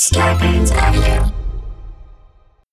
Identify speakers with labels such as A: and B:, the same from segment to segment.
A: Avenue.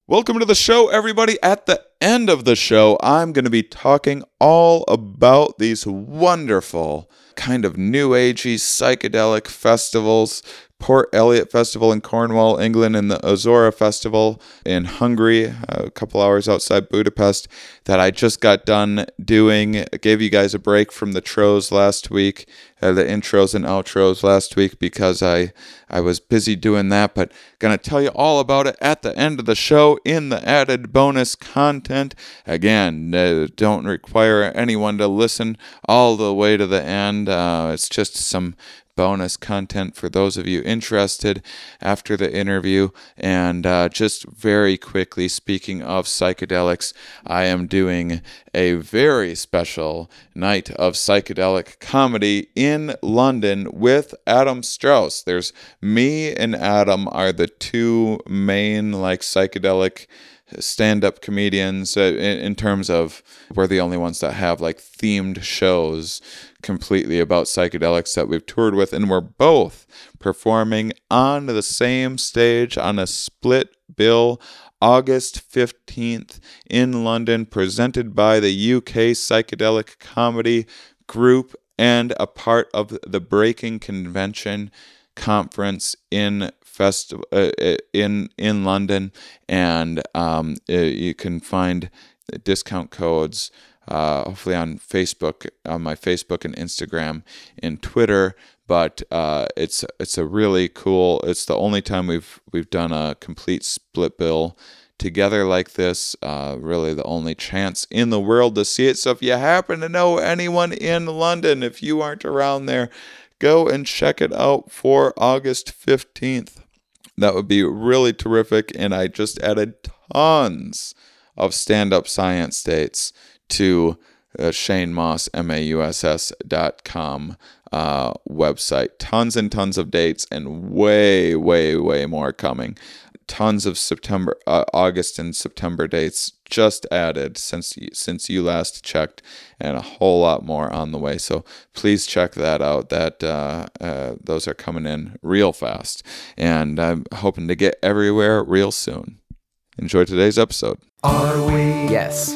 B: Welcome to the show, everybody. At the end of the show, I'm going to be talking all about these wonderful, kind of new agey psychedelic festivals. Port Eliot Festival in Cornwall, England, and the Ozora Festival in Hungary, uh, a couple hours outside Budapest, that I just got done doing. I gave you guys a break from the tros last week, uh, the intros and outros last week because I I was busy doing that. But gonna tell you all about it at the end of the show in the added bonus content. Again, uh, don't require anyone to listen all the way to the end. Uh, it's just some bonus content for those of you interested after the interview. And uh, just very quickly, speaking of psychedelics, I am doing a very special night of psychedelic comedy London with Adam Strauss. There's me and Adam are the two main like psychedelic stand-up comedians uh, in, in terms of we're the only ones that have like themed shows completely about psychedelics that we've toured with and we're both performing on the same stage on a split bill August 15th in London presented by the UK Psychedelic Comedy Group and a part of the Breaking Convention conference in festival uh, uh, in in London, and um, uh, you can find discount codes. Uh, hopefully on Facebook, on my Facebook and Instagram, and Twitter. But uh, it's it's a really cool. It's the only time we've we've done a complete split bill together like this. Uh, really, the only chance in the world to see it. So if you happen to know anyone in London, if you aren't around there, go and check it out for August 15th. That would be really terrific. And I just added tons of stand up science dates to uh, Shane Mauss, M A U S S dot com uh, website. Tons and tons of dates and way, way, way more coming. Tons of September, uh, August, and September dates just added since since you last checked, and a whole lot more on the way. So please check that out. That uh, uh, those are coming in real fast, and I'm hoping to get everywhere real soon. Enjoy today's episode.
C: Are we?
D: Yes,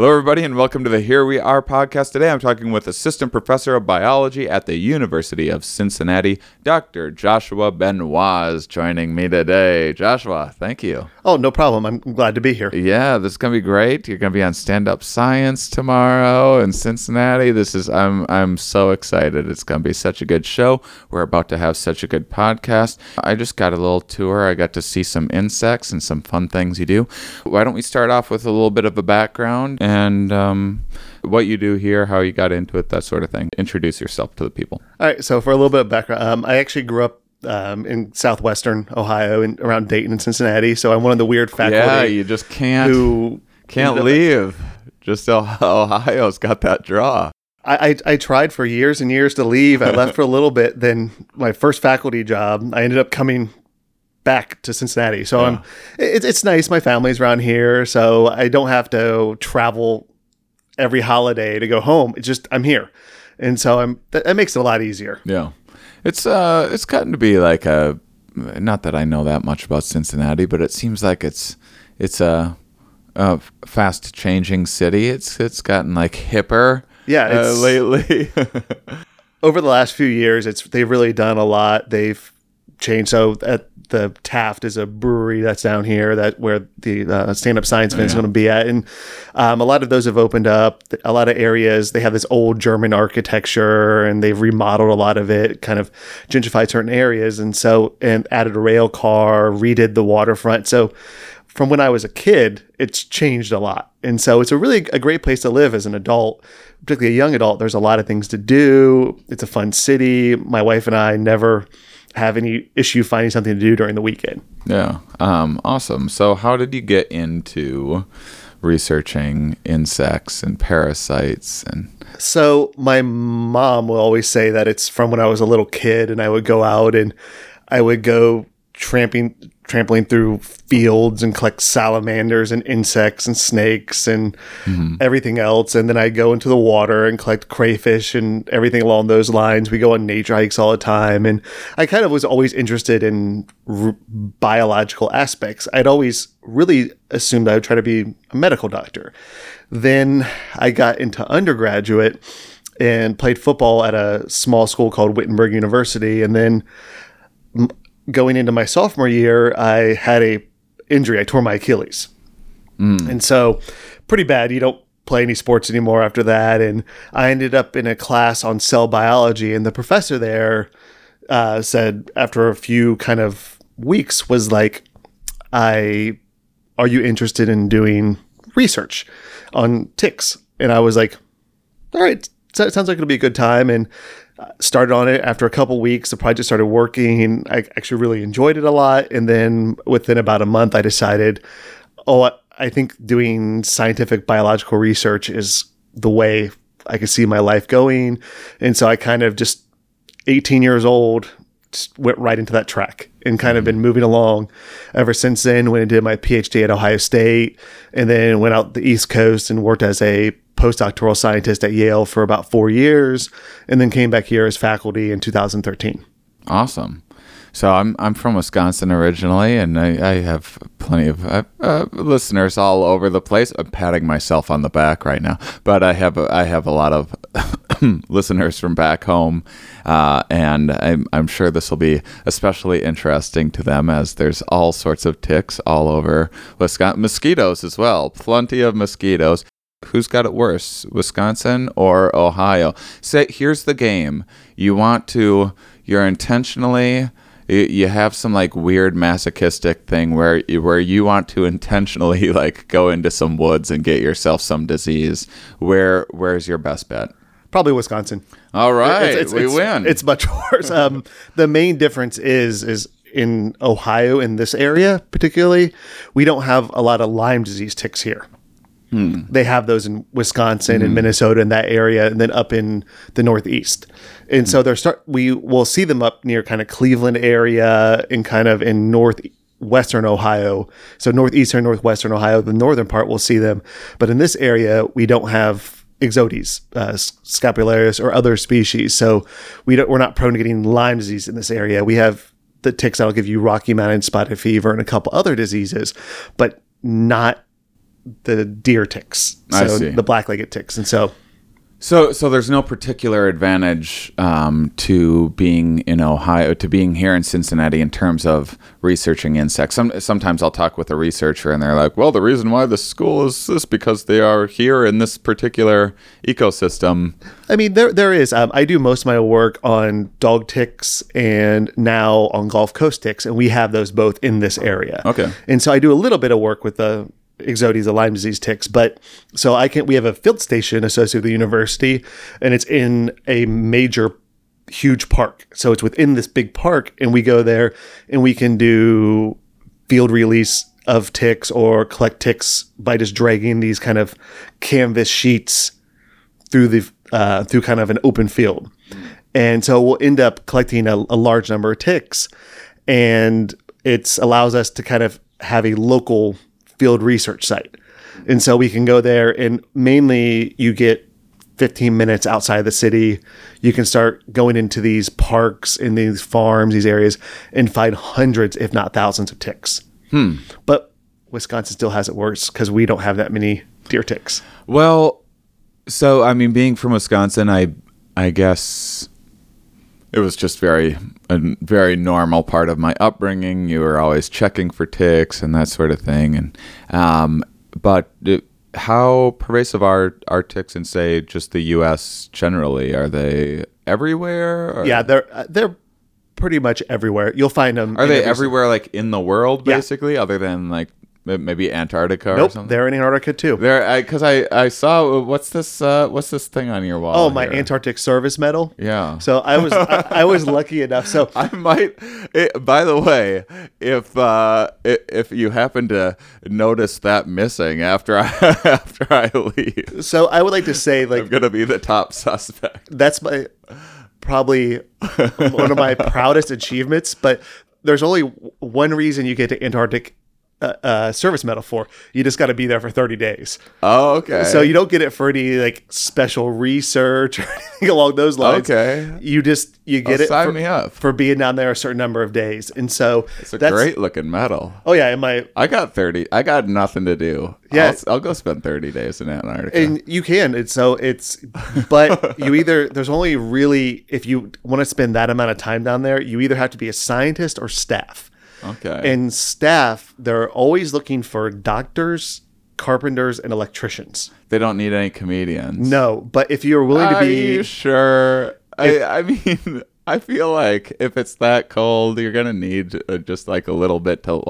B: Hello, everybody, and welcome to the Here We Are podcast. Today I'm talking with Assistant Professor of Biology at the University of Cincinnati, Dr. Joshua Benoit, joining me today. Joshua, thank you.
E: Oh, no problem. I'm glad to be here.
B: Yeah, this is gonna be great. You're gonna be on Stand Up Science tomorrow in Cincinnati. This is I'm I'm so excited. It's gonna be such a good show. We're about to have such a good podcast. I just got a little tour. I got to see some insects and some fun things you do. Why don't we start off with a little bit of a background and um, what you do here, how you got into it, that sort of thing. Introduce yourself to the people.
E: All right. So, for a little bit of background, um, I actually grew up um, in southwestern Ohio and around Dayton and Cincinnati. So, I'm one of the weird faculty
B: yeah, you just can't
E: who
B: can't leave. Just Oh- Ohio's got that draw.
E: I, I, I tried for years and years to leave. I left for a little bit. Then, my first faculty job, I ended up coming back to Cincinnati. So, I'm it, it's nice. My family's around here. So, I don't have to travel every holiday to go home. It's just, I'm here. And so, I'm that, that makes it a lot easier.
B: Yeah, it's uh, it's gotten to be like a. Not that I know that much about Cincinnati, but it seems like it's it's a, a fast changing city. It's it's gotten like hipper.
E: Yeah,
B: uh, lately.
E: over the last few years, it's they've really done a lot. They've changed. So at the Taft is a brewery that's down here that where the uh, stand up science event is going to be at, and um, a lot of those have opened up. A lot of areas they have this old German architecture, and they've remodeled a lot of it, kind of gentrified certain areas, and so and added a rail car, redid the waterfront. So from when I was a kid, it's changed a lot. And so it's a really a great place to live as an adult, particularly a young adult. There's a lot of things to do. It's a fun city. My wife and I never have any issue finding something to do during the weekend.
B: yeah. Um. Awesome. So, how did you get into researching insects and parasites and
E: So my mom will always say that it's from when I was a little kid, and I would go out and I would go tramping, trampling through fields and collect salamanders and insects and snakes and mm-hmm. everything else, and then I go into the water and collect crayfish and everything along those lines. We go on nature hikes all the time, and I kind of was always interested in r- biological aspects. I'd always really assumed I would try to be a medical doctor. Then I got into undergraduate and played football at a small school called Wittenberg University. And then going into my sophomore year, I had a injury. I tore my Achilles, and so pretty bad. You don't play any sports anymore after that. And I ended up in a class on cell biology, and the professor there uh, said after a few kind of weeks was like, "I are you interested in doing research on ticks?" And I was like, "All right, so it sounds like it'll be a good time." And started on it after a couple weeks. The project started working. I actually really enjoyed it a lot. And then within about a month, I decided, oh, I- I think doing scientific biological research is the way I could see my life going. And so I kind of just 18 years old, just went right into that track and kind of been mm-hmm. moving along ever since then. Went and did my PhD at Ohio State and then went out the East Coast and worked as a postdoctoral scientist at Yale for about four years and then came back here as faculty in 2013.
B: Awesome. So I'm I'm from Wisconsin originally, and I, I have plenty of uh, uh, listeners all over the place. I'm patting myself on the back right now, but I have a, I have a lot of listeners from back home, uh, and I'm I'm sure this will be especially interesting to them as there's all sorts of ticks all over Wisconsin, mosquitoes as well, plenty of mosquitoes. Who's got it worse, Wisconsin or Ohio? Say, here's the game. You want to, you're intentionally, you, you have some like weird masochistic thing where you, where you want to intentionally like go into some woods and get yourself some disease. Where where's your best bet?
E: Probably Wisconsin.
B: All right,
E: It's- it's-
B: we
E: it's-
B: win.
E: It's much worse. Um, the main difference is is in Ohio in this area particularly, we don't have a lot of Lyme disease ticks here. Hmm. They have those in Wisconsin and hmm. Minnesota in that area, and then up in the Northeast. And so hmm. they're start. We will see them up near kind of Cleveland area and kind of in northwestern Ohio. So northeastern, northwestern Ohio, the northern part, we'll see them. But in this area, we don't have Ixodes, uh, scapularis, or other species. So we don't. We're not prone to getting Lyme disease in this area. We have the ticks that'll give you Rocky Mountain spotted fever and a couple other diseases, but not the deer ticks.
B: I
E: So
B: see.
E: the black-legged ticks. And so
B: So, so there's no particular advantage um, to being in Ohio, to being here in Cincinnati in terms of researching insects. Some, sometimes I'll talk with a researcher and they're like, "Well, the reason why this school is this because they are here in this particular ecosystem."
E: I mean, there there is. Um, I do most of my work on dog ticks and now on Gulf Coast ticks, and we have those both in this area.
B: Okay.
E: And so I do a little bit of work with the Ixodes, the Lyme disease ticks, but so I can. We have a field station associated with the university, and it's in a major, huge park. So it's within this big park, and we go there, and we can do field release of ticks or collect ticks by just dragging these kind of canvas sheets through the uh, through kind of an open field, and so we'll end up collecting a, a large number of ticks, and it allows us to kind of have a local field research site, and so we can go there and mainly you get 15 minutes outside of the city, you can start going into these parks in these farms, these areas, and find hundreds, if not thousands, of ticks. Hmm. But Wisconsin still has it worse because we don't have that many deer ticks.
B: Well, so I mean, being from Wisconsin, I I guess it was just very a very normal part of my upbringing. You were always checking for ticks and that sort of thing, and um, but it, how pervasive are are ticks in say just the U.S. generally? Are they everywhere? Or
E: Yeah, they're uh, they're pretty much everywhere. You'll find them.
B: Are they everywhere, like in the world,
E: Yeah.
B: basically, other than like Maybe Antarctica or something.
E: they're in Antarctica too.
B: There, because I, I, saw what's this uh, what's this thing on your wall?
E: Oh, my
B: here?
E: Antarctic service medal.
B: Yeah.
E: So I was I, I was lucky enough. So
B: I might. It, by the way, if uh, if you happen to notice that missing after I after I leave,
E: so I would like to say like
B: I'm gonna be the top suspect.
E: that's my probably one of my proudest achievements. But there's only one reason you get to Antarctic uh, uh, service medal for. You just got to be there for 30 days.
B: Oh, okay.
E: So you don't get it for any like special research or anything along those lines.
B: Okay.
E: You just you get
B: Oh,
E: it
B: sign
E: for,
B: me up.
E: for being down there a certain number of days, and so
B: It's a great looking medal.
E: Oh yeah, and my
B: I got thirty. I got nothing to do.
E: Yeah.
B: I'll, I'll go spend thirty days in Antarctica.
E: and you can. It's so it's, but you either there's only really if you want to spend that amount of time down there, you either have to be a scientist or staff.
B: Okay.
E: And staff, they're always looking for doctors, carpenters, and electricians.
B: they don't need any comedians.
E: No, but if you're willing to be Are
B: you sure? I, I mean, I feel like if it's that cold, you're gonna need uh, just like a little bit to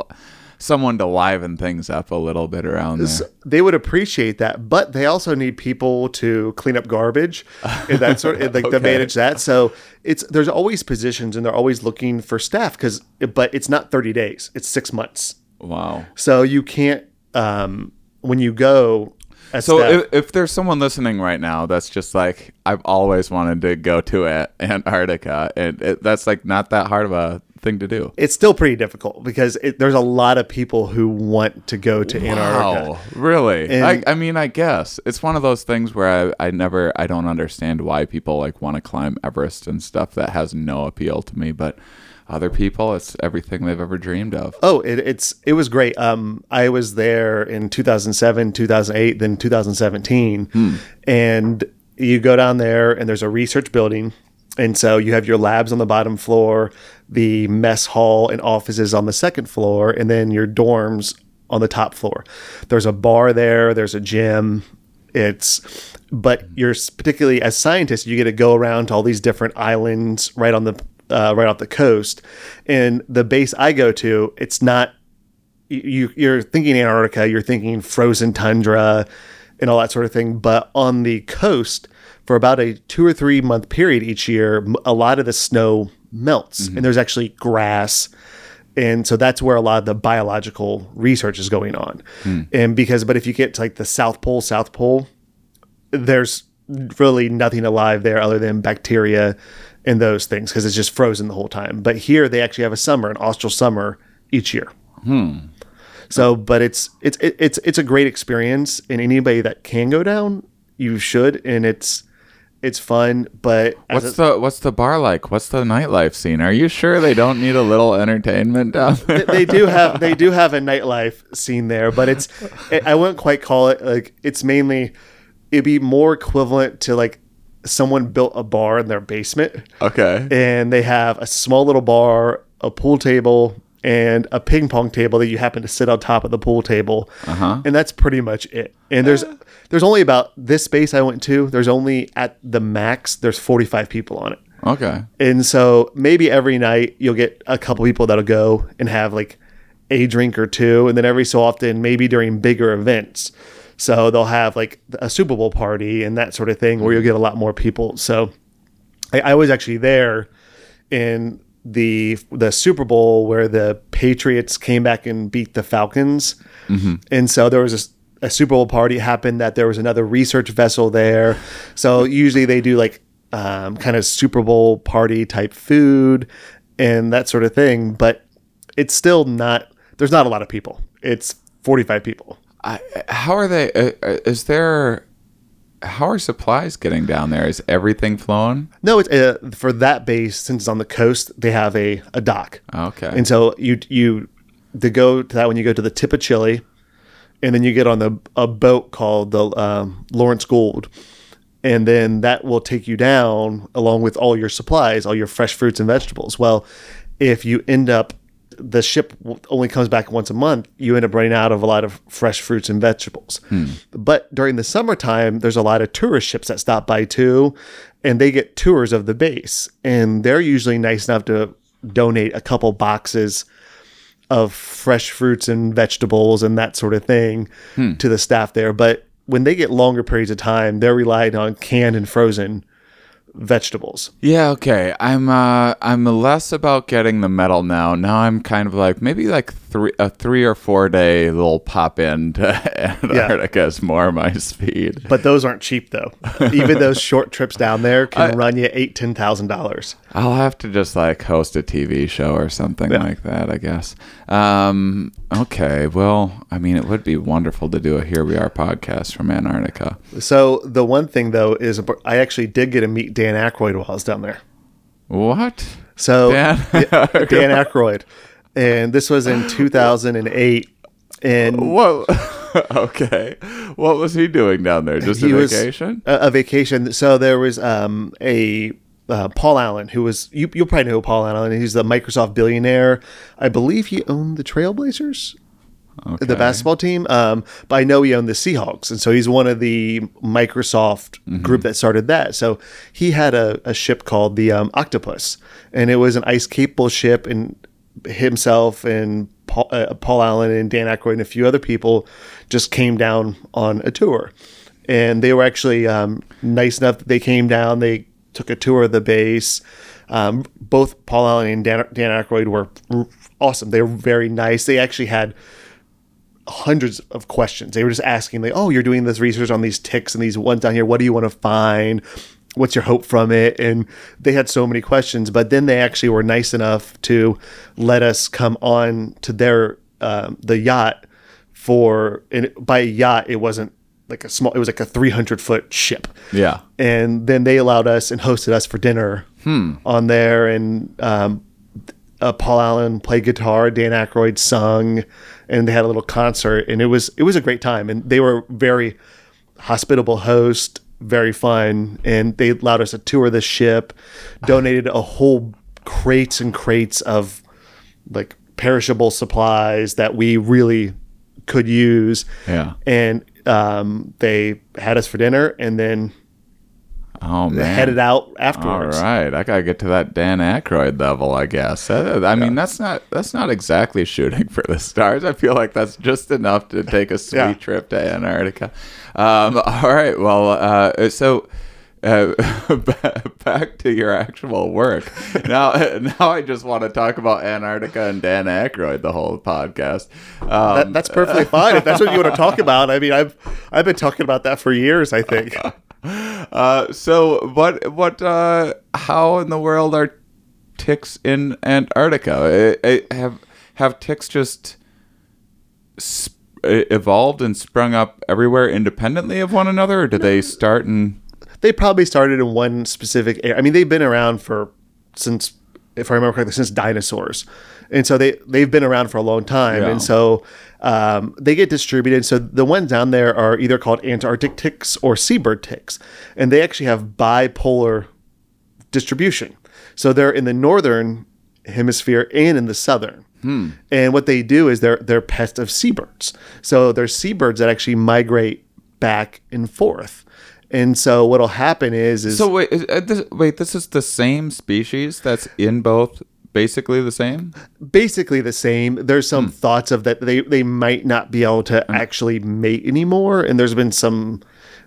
B: someone to liven things up a little bit around there.
E: they would appreciate that, but they also need people to clean up garbage and that sort of like to manage that. So it's there's always positions and they're always looking for staff because but it's not 30 days, it's six months.
B: wow.
E: So you can't um when you go as
B: So if, if there's someone listening right now that's just like I've always wanted to go to Antarctica, and it, that's like not that hard of a thing to do.
E: it's still pretty difficult because it, there's a lot of people who want to go to Antarctica.
B: Wow, really?
E: And-
B: I, I mean, I guess it's one of those things where I, I never, I don't understand why people like want to climb Everest and stuff that has no appeal to me, but other people, it's everything they've ever dreamed of.
E: Oh, it, it's it was great. Um, I was there in 2007, 2008, then 2017, and you go down there and there's a research building, and so you have your labs on the bottom floor, the mess hall and offices on the second floor, and then your dorms on the top floor. There's a bar there. There's a gym. It's but you're particularly as scientists, you get to go around to all these different islands right on the uh, right off the coast. And the base I go to, it's not you. You're thinking Antarctica, you're thinking frozen tundra, and all that sort of thing. But on the coast, for about a two or three month period each year, a lot of the snow melts, and mm-hmm. there's actually grass. And so that's where a lot of the biological research is going on. Hmm. And because but if you get to like the south pole south pole there's really nothing alive there other than bacteria and those things because it's just frozen the whole time. But here they actually have a summer an austral summer each year. Hmm. So but it's it's it's it's a great experience. And anybody that can go down you should. And it's it's fun but
B: What's
E: a-
B: the what's the bar like? What's the nightlife scene? Are you sure they don't need a little entertainment down there?
E: they do have they do have a nightlife scene there, but it's I wouldn't quite call it like it's mainly it'd be more equivalent to like someone built a bar in their basement
B: Okay.
E: and they have a small little bar, a pool table, and a ping pong table that you happen to sit on top of the pool table,
B: Uh-huh.
E: and that's pretty much it. And there's there's only about this space I went to. There's only at the max there's 45 people on it.
B: Okay.
E: And so maybe every night you'll get a couple people that'll go and have like a drink or two. And then every so often, maybe during bigger events. So they'll have like a Super Bowl party and that sort of thing where you'll get a lot more people. So I, I was actually there in the the Super Bowl where the Patriots came back and beat the Falcons. And so there was a, a Super Bowl party happened that there was another research vessel there. So usually they do like um, kind of Super Bowl party type food and that sort of thing. But it's still not. There's not a lot of people. It's 45 people.
B: I, how are they? Uh, uh, is there? How are supplies getting down there? Is everything flowing?
E: No, it's uh, for that base since it's on the coast. They have a, a dock.
B: Okay.
E: And so you you to go to that when you go to the tip of Chile, and then you get on the a boat called the um, Laurence Gould, and then that will take you down along with all your supplies, all your fresh fruits and vegetables. Well, if you end up the ship only comes back once a month, you end up running out of a lot of fresh fruits and vegetables. Hmm. But during the summertime, there's a lot of tourist ships that stop by too, and they get tours of the base, and they're usually nice enough to donate a couple boxes of fresh fruits and vegetables and that sort of thing hmm. to the staff there. But when they get longer periods of time, they're relying on canned and frozen vegetables.
B: Yeah, okay. I'm uh I'm less about getting the medal now. Now I'm kind of like maybe like three a three or four day little pop in to Antarctica is more my speed.
E: But those aren't cheap though. Even those short trips down there can run you eight, ten thousand dollars.
B: I'll have to just like host a TV show or something like that, I guess. Um okay, well, I mean it would be wonderful to do a Here We Are podcast from Antarctica.
E: So the one thing though is I actually did get to meet Dan Aykroyd while I was down there.
B: What?
E: So
B: Dan?
E: Yeah, Dan Aykroyd, and this was in 2008, and
B: Whoa. okay. What was he doing down there? Just a vacation?
E: a, a vacation. So there was um, a uh, Paul Allen who was you you'll probably know Paul Allen. He's the Microsoft billionaire. I believe he owned the Trailblazers. The basketball team, um, but I know he owned the Seahawks, and so he's one of the Microsoft group that started that. So he had a, a ship called the um, Octopus, and it was an ice capable ship, and himself and Paul, uh, Paul Allen and Dan Aykroyd and a few other people just came down on a tour, and they were actually um, nice enough that they came down. They took a tour of the base. Um, both Paul Allen and Dan, Dan Aykroyd were awesome. They were very nice. They actually had hundreds of questions. They were just asking, like, "Oh, you're doing this research on these ticks and these ones down here. What do you want to find? What's your hope from it?" And they had so many questions. But then they actually were nice enough to let us come on to their um, the yacht for. And by yacht, it wasn't like a small. It was like a 300 foot ship
B: Yeah.
E: and then they allowed us and hosted us for dinner on there. And um, uh, Paul Allen played guitar, Dan Aykroyd sung, and they had a little concert, and it was it was a great time. And they were very hospitable host, very fun, and they allowed us to tour the ship, donated a whole crates and crates of like perishable supplies that we really could use
B: Yeah.
E: and um, they had us for dinner and then
B: Oh man.
E: headed out
B: All
E: afterwards.
B: right, I gotta get to that Dan Aykroyd level, I guess. That- I mean, that's not that's not exactly shooting for the stars. I feel like that's just enough to take a sweet
E: Yeah.
B: trip to Antarctica. Um, all right, well, uh, so uh, back to your actual work. Now, now I just want to talk about Antarctica and Dan Aykroyd the whole podcast. Um,
E: That, that's perfectly fine if that's what you want to talk about. I mean, I've I've been talking about that for years. I think
B: Uh, so what what uh how in the world are ticks in Antarctica? Uh, uh, have have ticks just sp- evolved and sprung up everywhere independently of one another, or did they start in?
E: they probably started in one specific area. I mean, they've been around for since, if I remember correctly, since dinosaurs, and so they they've been around for a long time,
B: Yeah.
E: and so um, they get distributed. So the ones down there are either called Antarctic ticks or seabird ticks, and they actually have bipolar distribution. So they're in the northern hemisphere and in the southern. And what they do is they're they're pests of seabirds. So there's seabirds that actually migrate back and forth. And so what'll happen is is
B: So wait, is- uh, this, wait, this is the same species that's in both, basically the same.
E: basically the same. There's some
B: Hmm.
E: thoughts of that they they might not be able to actually mate anymore, and there's been some.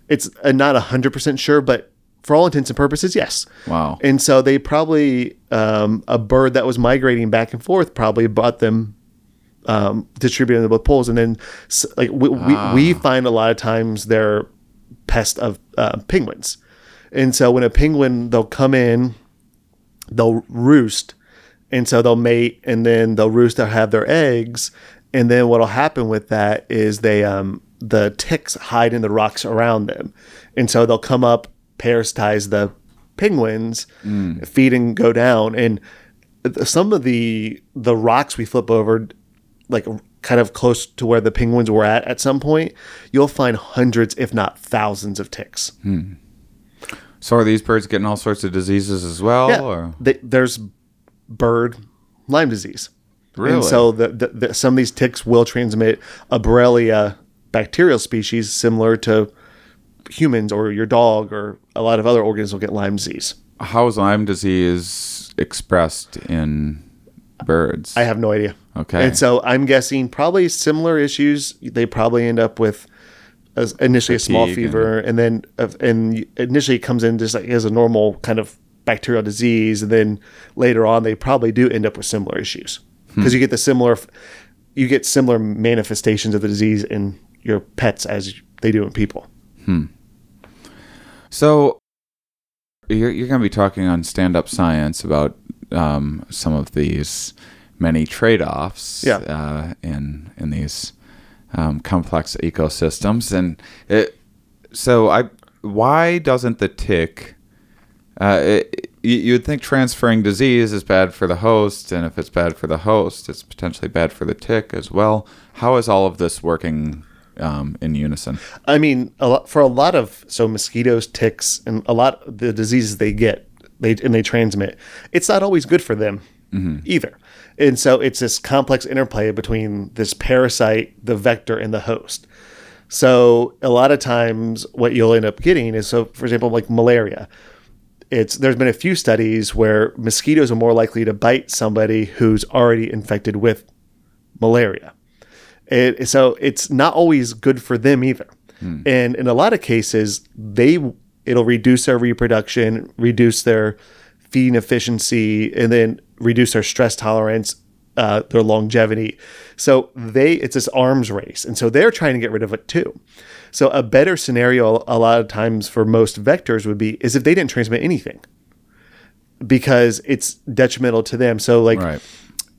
E: It's uh, not hundred percent sure, but for all intents and purposes, yes.
B: Wow.
E: And so they probably um, a bird that was migrating back and forth probably bought them. Um, distributed them to both poles, and then like we, we, we find a lot of times they're pest of uh, penguins, and so when a penguin they'll come in, they'll roost, and so they'll mate, and then they'll roost. They'll have their eggs, and then what'll happen with that is they um the ticks hide in the rocks around them, and so they'll come up, parasitize the penguins, feed and go down, and some of the the rocks we flip over, like kind of close to where the penguins were at at some point, you'll find hundreds, if not thousands, of ticks. Hmm.
B: So are these birds getting all sorts of diseases as well?
E: Yeah,
B: Or?
E: th- there's bird Lyme disease.
B: Really?
E: And so the, the, the, some of these ticks will transmit a Borrelia bacterial species similar to humans or your dog or a lot of other organisms will get Lyme disease.
B: How is Lyme disease expressed in birds?
E: I have no idea.
B: Okay.
E: And so I'm guessing probably similar issues. They probably end up with as initially a small
B: Fatigue
E: fever, and, then uh, and initially it comes in just like as a normal kind of bacterial disease, and then later on they probably do end up with similar issues because you get the similar you get similar manifestations of the disease in your pets as they do in people.
B: So you're, you're going to be talking on Stand Up Science about um, some of these many trade-offs
E: Yeah.
B: uh, in in these um, complex ecosystems, and it, so I why doesn't the tick? Uh, it, you you would think transferring disease is bad for the host, and if it's bad for the host, it's potentially bad for the tick as well. How is all of this working um, in unison?
E: I mean, a lot, for a lot of so mosquitoes, ticks, and a lot of the diseases they get, they and they transmit. It's not always good for them mm-hmm. either, and so it's this complex interplay between this parasite, the vector, and the host. So a lot of times, what you'll end up getting is so, for example, like malaria. It's there's been a few studies where mosquitoes are more likely to bite somebody who's already infected with malaria. It, so it's not always good for them either. Hmm. And in a lot of cases, they it'll reduce their reproduction, reduce their feeding efficiency, and then reduce their stress tolerance, uh, their longevity. So they it's this arms race, and so they're trying to get rid of it too. So a better scenario a lot of times for most vectors would be is if they didn't transmit anything because it's detrimental to them. So like
B: Right.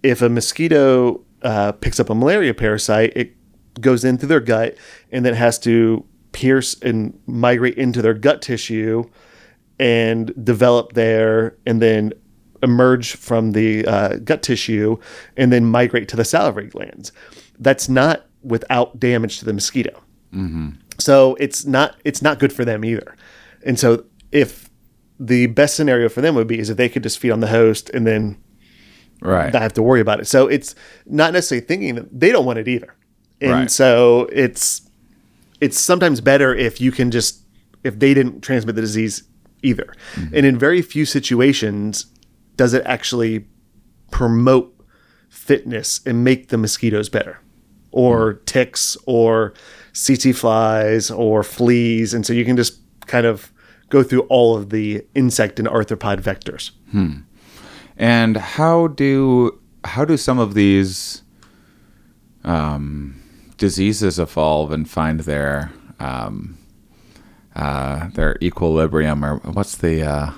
E: if a mosquito uh, picks up a malaria parasite, it goes in through their gut and then has to pierce and migrate into their gut tissue and develop there and then emerge from the uh, gut tissue and then migrate to the salivary glands. That's not without damage to the mosquito. So it's not it's not good for them either. And so if the best scenario for them would be is if they could just feed on the host and then
B: Right.
E: not have to worry about it. So it's not necessarily thinking that they don't want it either. And
B: Right.
E: so it's it's sometimes better if you can just if they didn't transmit the disease either. Mm-hmm. And in very few situations does it actually promote fitness and make the mosquitoes better or mm-hmm. ticks or tsetse flies or fleas. And so you can just kind of go through all of the insect and arthropod vectors. Hmm.
B: And how do how do some of these um, diseases evolve and find their um, uh, their equilibrium, or what's the uh,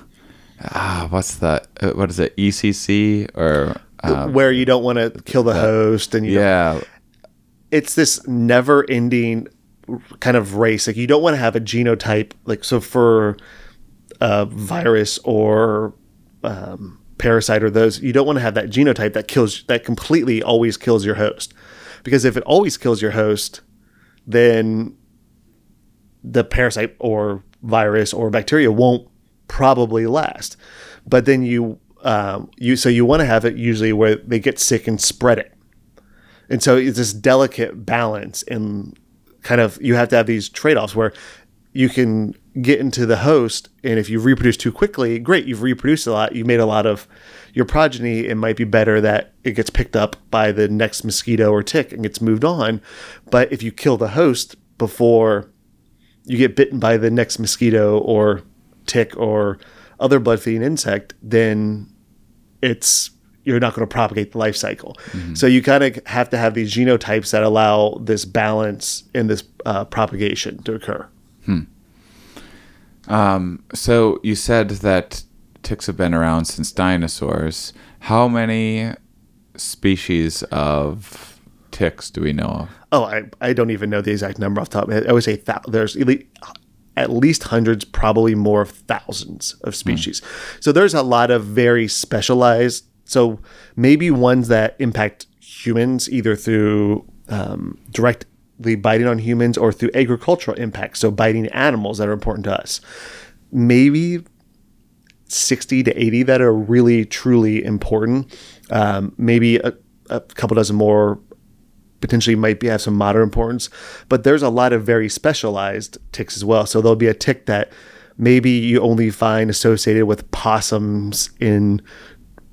B: ah, what's the uh, what is it ECC or uh,
E: where you don't want to kill the host and you don't-
B: yeah.
E: It's this never ending kind of race like you don't want to have a genotype like so for a virus or um, parasite or those you don't want to have that genotype that kills that completely always kills your host because if it always kills your host then the parasite or virus or bacteria won't probably last. But then you um, you so you want to have it usually where they get sick and spread it. And so it's this delicate balance and kind of you have to have these trade-offs where you can get into the host and if you reproduce too quickly, great, you've reproduced a lot, you made a lot of your progeny, it might be better that it gets picked up by the next mosquito or tick and gets moved on. But if you kill the host before you get bitten by the next mosquito or tick or other blood feeding insect, then it's you're not going to propagate the life cycle. So you kind of have to have these genotypes that allow this balance and this uh, propagation to occur.
B: So you said that ticks have been around since dinosaurs. How many species of ticks do we know of?
E: Oh, I, I don't even know the exact number off the top of my head. I would say thou- there's at least, at least hundreds, probably more of thousands of species. So there's a lot of very specialized. So maybe ones that impact humans either through um, directly biting on humans or through agricultural impacts. So biting animals that are important to us. Maybe 60 to 80 that are really truly important. Um, maybe a, a couple dozen more potentially might be have some modern importance, but there's a lot of very specialized ticks as well. So there'll be a tick that maybe you only find associated with possums in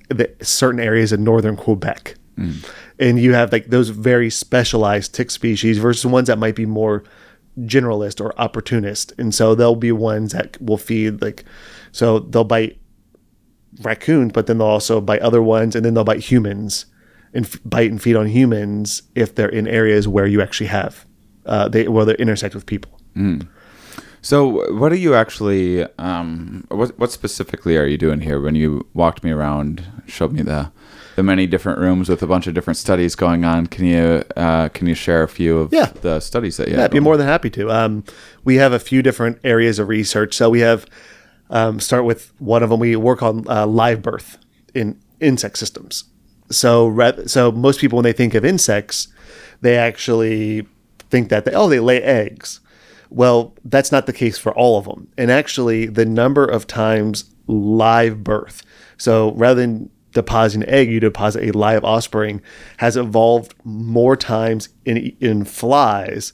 E: the certain areas in northern Quebec. And you have like those very specialized tick species versus ones that might be more generalist or opportunist. And so there'll be ones that will feed like so they'll bite raccoons, but then they'll also bite other ones, and then they'll bite humans and f- bite and feed on humans if they're in areas where you actually have uh, they where they intersect with people.
B: So, what are you actually? Um, what what specifically are you doing here? When you walked me around, showed me the the many different rooms with a bunch of different studies going on. Can you uh, can you share a few of
E: Yeah.
B: the studies that you
E: Yeah? I'd be more than happy to. Um, we have a few different areas of research. So we have um, start with one of them. We work on uh, live birth in insect systems. So so most people when they think of insects, they actually think that they, oh they lay eggs. Well, that's not the case for all of them. And actually, the number of times live birth, so rather than depositing an egg, you deposit a live offspring, has evolved more times in in flies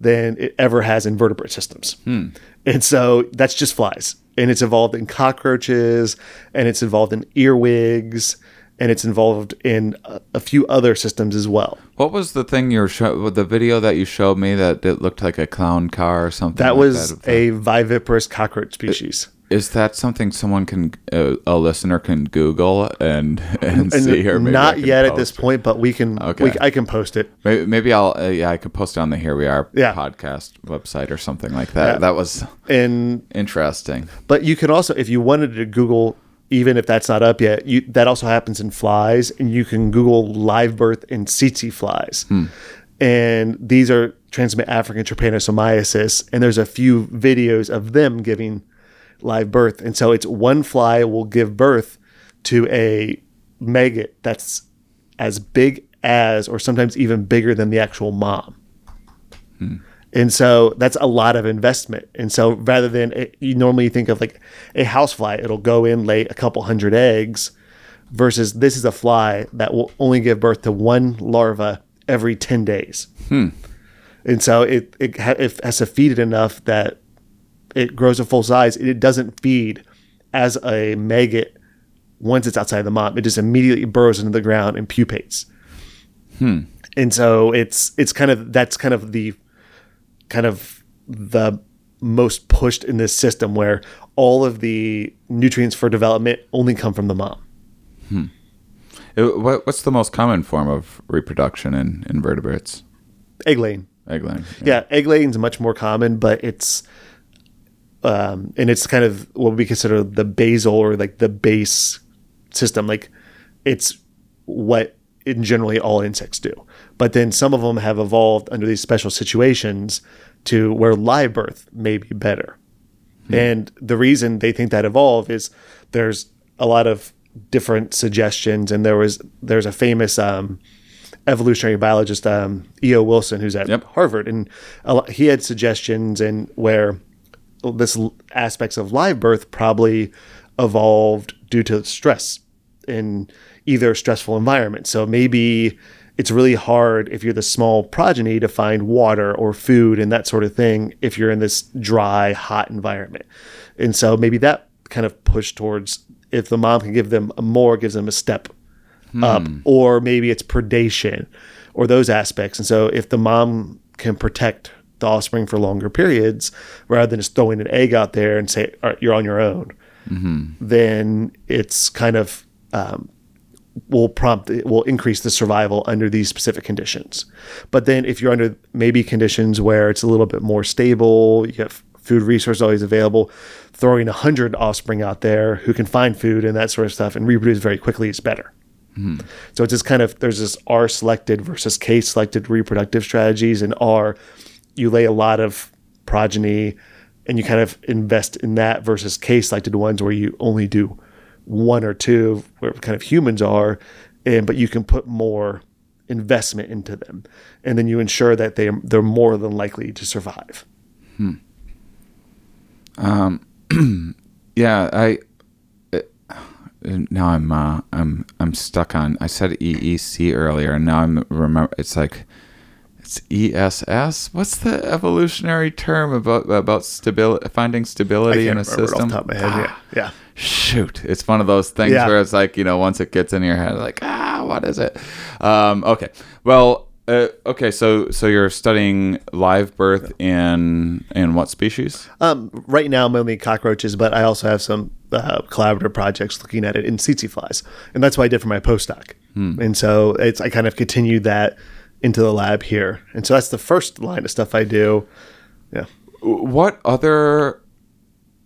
E: than it ever has in vertebrate systems. Hmm. And so that's just flies. And it's evolved in cockroaches, and it's involved in earwigs, and it's involved in a, a few other systems as well.
B: What was the thing you were show, the video that you showed me that it looked like a clown car or something?
E: That
B: like
E: was
B: that?
E: a viviparous cockroach species.
B: Is that something someone can uh, a listener can Google and and,
E: And
B: see or maybe
E: not yet at this
B: it?
E: point, but we can.
B: Okay.
E: We, I can post it.
B: Maybe, maybe I'll uh, yeah I could post it on the Here We Are
E: Yeah.
B: podcast website or something like that.
E: Yeah.
B: That was interesting.
E: but you can also, if you wanted to Google, even if that's not up yet, you that also happens in flies, and you can Google live birth in tsetse flies, hmm. and these are transmit African trypanosomiasis, and there's a few videos of them giving live birth, and so it's one fly will give birth to a maggot that's as big as, or sometimes even bigger than the actual mom. Hmm. And so that's a lot of investment. And so rather than it, you normally think of like a house fly, it'll go in, lay a couple hundred eggs, versus this is a fly that will only give birth to one larva every 10 days. Hmm. And so it, it, ha- it has to feed it enough that it grows to full size. It doesn't feed as a maggot once it's outside the mom. It just immediately burrows into the ground and pupates. Hmm. And so it's it's kind of that's kind of the kind of the most pushed in this system where all of the nutrients for development only come from the mom.
B: It- what, what's the most common form of reproduction in invertebrates?
E: Egg laying.
B: Egg laying.
E: Yeah, egg laying is much more common, but it's um, and it's kind of what we consider the basal or like the base system. Like it's what in generally all insects do. But then some of them have evolved under these special situations to where live birth may be better. And the reason they think that evolved is there's a lot of different suggestions, and there was there's a famous um, evolutionary biologist, um, E.O. Wilson, who's at
B: Yep.
E: Harvard, and a lot, he had suggestions and where this l- aspects of live birth probably evolved due to stress in either stressful environment. So maybe it's really hard if you're the small progeny to find water or food and that sort of thing if you're in this dry, hot environment. And so maybe that kind of push towards if the mom can give them more, gives them a step up, or maybe it's predation or those aspects. And so if the mom can protect the offspring for longer periods rather than just throwing an egg out there and say, All right, you're on your own, then it's kind of um, will prompt it will increase the survival under these specific conditions. But then if you're under maybe conditions where it's a little bit more stable, you have food resources always available, throwing a hundred offspring out there who can find food and that sort of stuff and reproduce very quickly is better. Hmm. So it's just kind of there's this R selected versus K selected reproductive strategies, and R you lay a lot of progeny and you kind of invest in that versus K selected ones where you only do one or two where kind of humans are, and but you can put more investment into them, and then you ensure that they they're more than likely to survive. Hmm.
B: Um yeah, I uh, now I'm uh, I'm I'm stuck on. I said EEC earlier, and now I'm remember. It's like It's ESS. What's the evolutionary term about about stability, finding stability in a system?
E: off top of my head. yeah, yeah.
B: Shoot, it's one of those things
E: Yeah.
B: where it's like you know, once it gets in your head, like ah, what is it? Um, okay, well, uh, okay, so so you're studying live birth in in what species?
E: Um, right now, mainly cockroaches, but I also have some uh, collaborative projects looking at it in tsetse flies, and that's what I did for my postdoc. And so it's I kind of continued that into the lab here, and so that's the first line of stuff I do. Yeah.
B: what other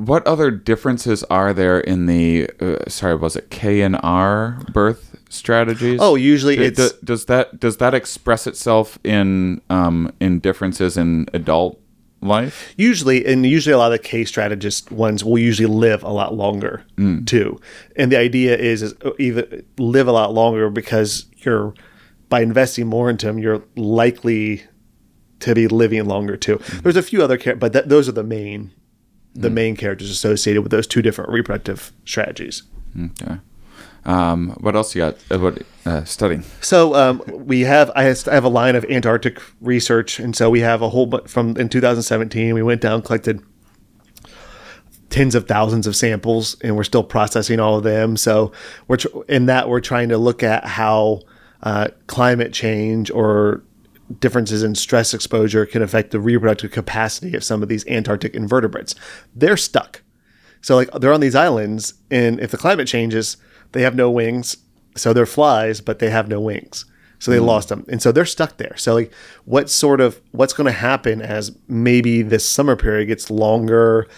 B: what other differences are there in the uh, sorry was it K and R birth strategies?
E: Oh, usually
B: D-
E: it's-
B: d- does that does that express itself in um, in differences in adult life?
E: usually and usually a lot of the K strategist ones will usually live a lot longer too. And the idea is is either live a lot longer because you're by investing more into them, you're likely to be living longer too. There's a few other but that, those are the main the main characters associated with those two different reproductive strategies.
B: Okay. Um, what else you got? Uh, what uh, studying?
E: So um, we have I have a line of Antarctic research, and so we have a whole bunch from in 2017 we went down collected tens of thousands of samples, and we're still processing all of them. So we're tr- in that we're trying to look at how uh, climate change or differences in stress exposure can affect the reproductive capacity of some of these Antarctic invertebrates. They're stuck. So like they're on these islands, and if the climate changes, they have no wings. So they're flies, but they have no wings. So they lost them, and so they're stuck there. So like, what sort of what's going to happen as maybe this summer period gets longer?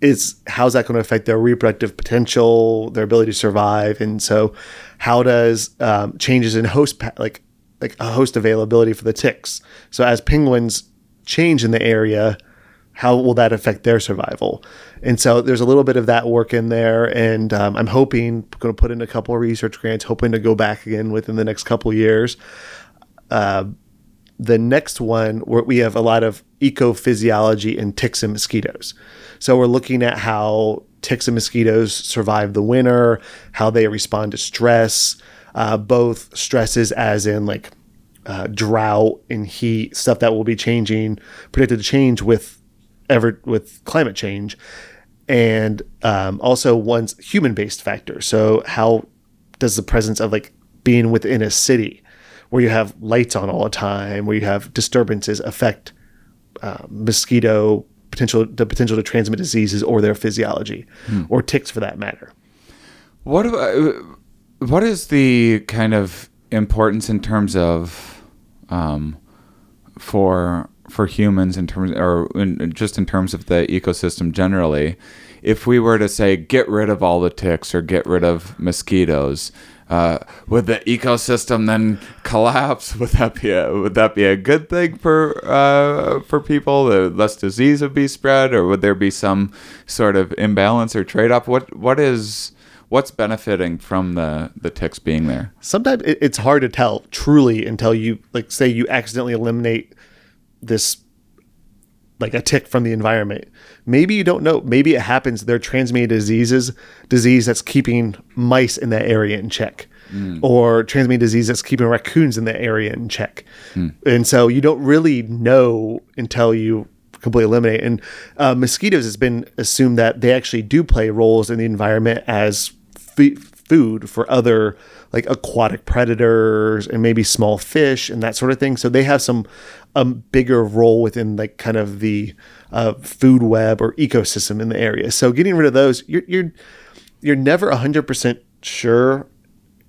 E: Is how's that going to affect their reproductive potential, their ability to survive, and so how does um, changes in host pa- like like a host availability for the ticks? So as penguins change in the area, how will that affect their survival? And so there's a little bit of that work in there, and um, I'm hoping going to put in a couple of research grants, hoping to go back again within the next couple years. Uh, the next one, where we have a lot of ecophysiology in ticks and mosquitoes. So we're looking at how ticks and mosquitoes survive the winter, how they respond to stress, uh, both stresses as in like uh, drought and heat, stuff that will be changing, predicted to change with ever with climate change, and um, also one's human-based factor. So how does the presence of like being within a city where you have lights on all the time, where you have disturbances affect uh, mosquito potential the potential to transmit diseases or their physiology or ticks for that matter.
B: What about, what is the kind of importance in terms of um, for for humans in terms or in, just in terms of the ecosystem generally? If we were to say get rid of all the ticks or get rid of mosquitoes, uh, would the ecosystem then collapse? Would that be a would that be a good thing for uh, for people? Uh, less disease would be spread, or would there be some sort of imbalance or trade off? What what is what's benefiting from the the ticks being there?
E: sometimes it, it's hard to tell truly until you like say you accidentally eliminate this like a tick from the environment. Maybe you don't know. Maybe it happens. They're transmitting diseases disease that's keeping mice in that area in check. Or transmitting disease that's keeping raccoons in that area in check. And so you don't really know until you completely eliminate. And uh, mosquitoes has been assumed that they actually do play roles in the environment as f- food for other like aquatic predators and maybe small fish and that sort of thing. So they have some um, bigger role within like kind of the uh, food web or ecosystem in the area. So getting rid of those, you're you're you're never hundred percent sure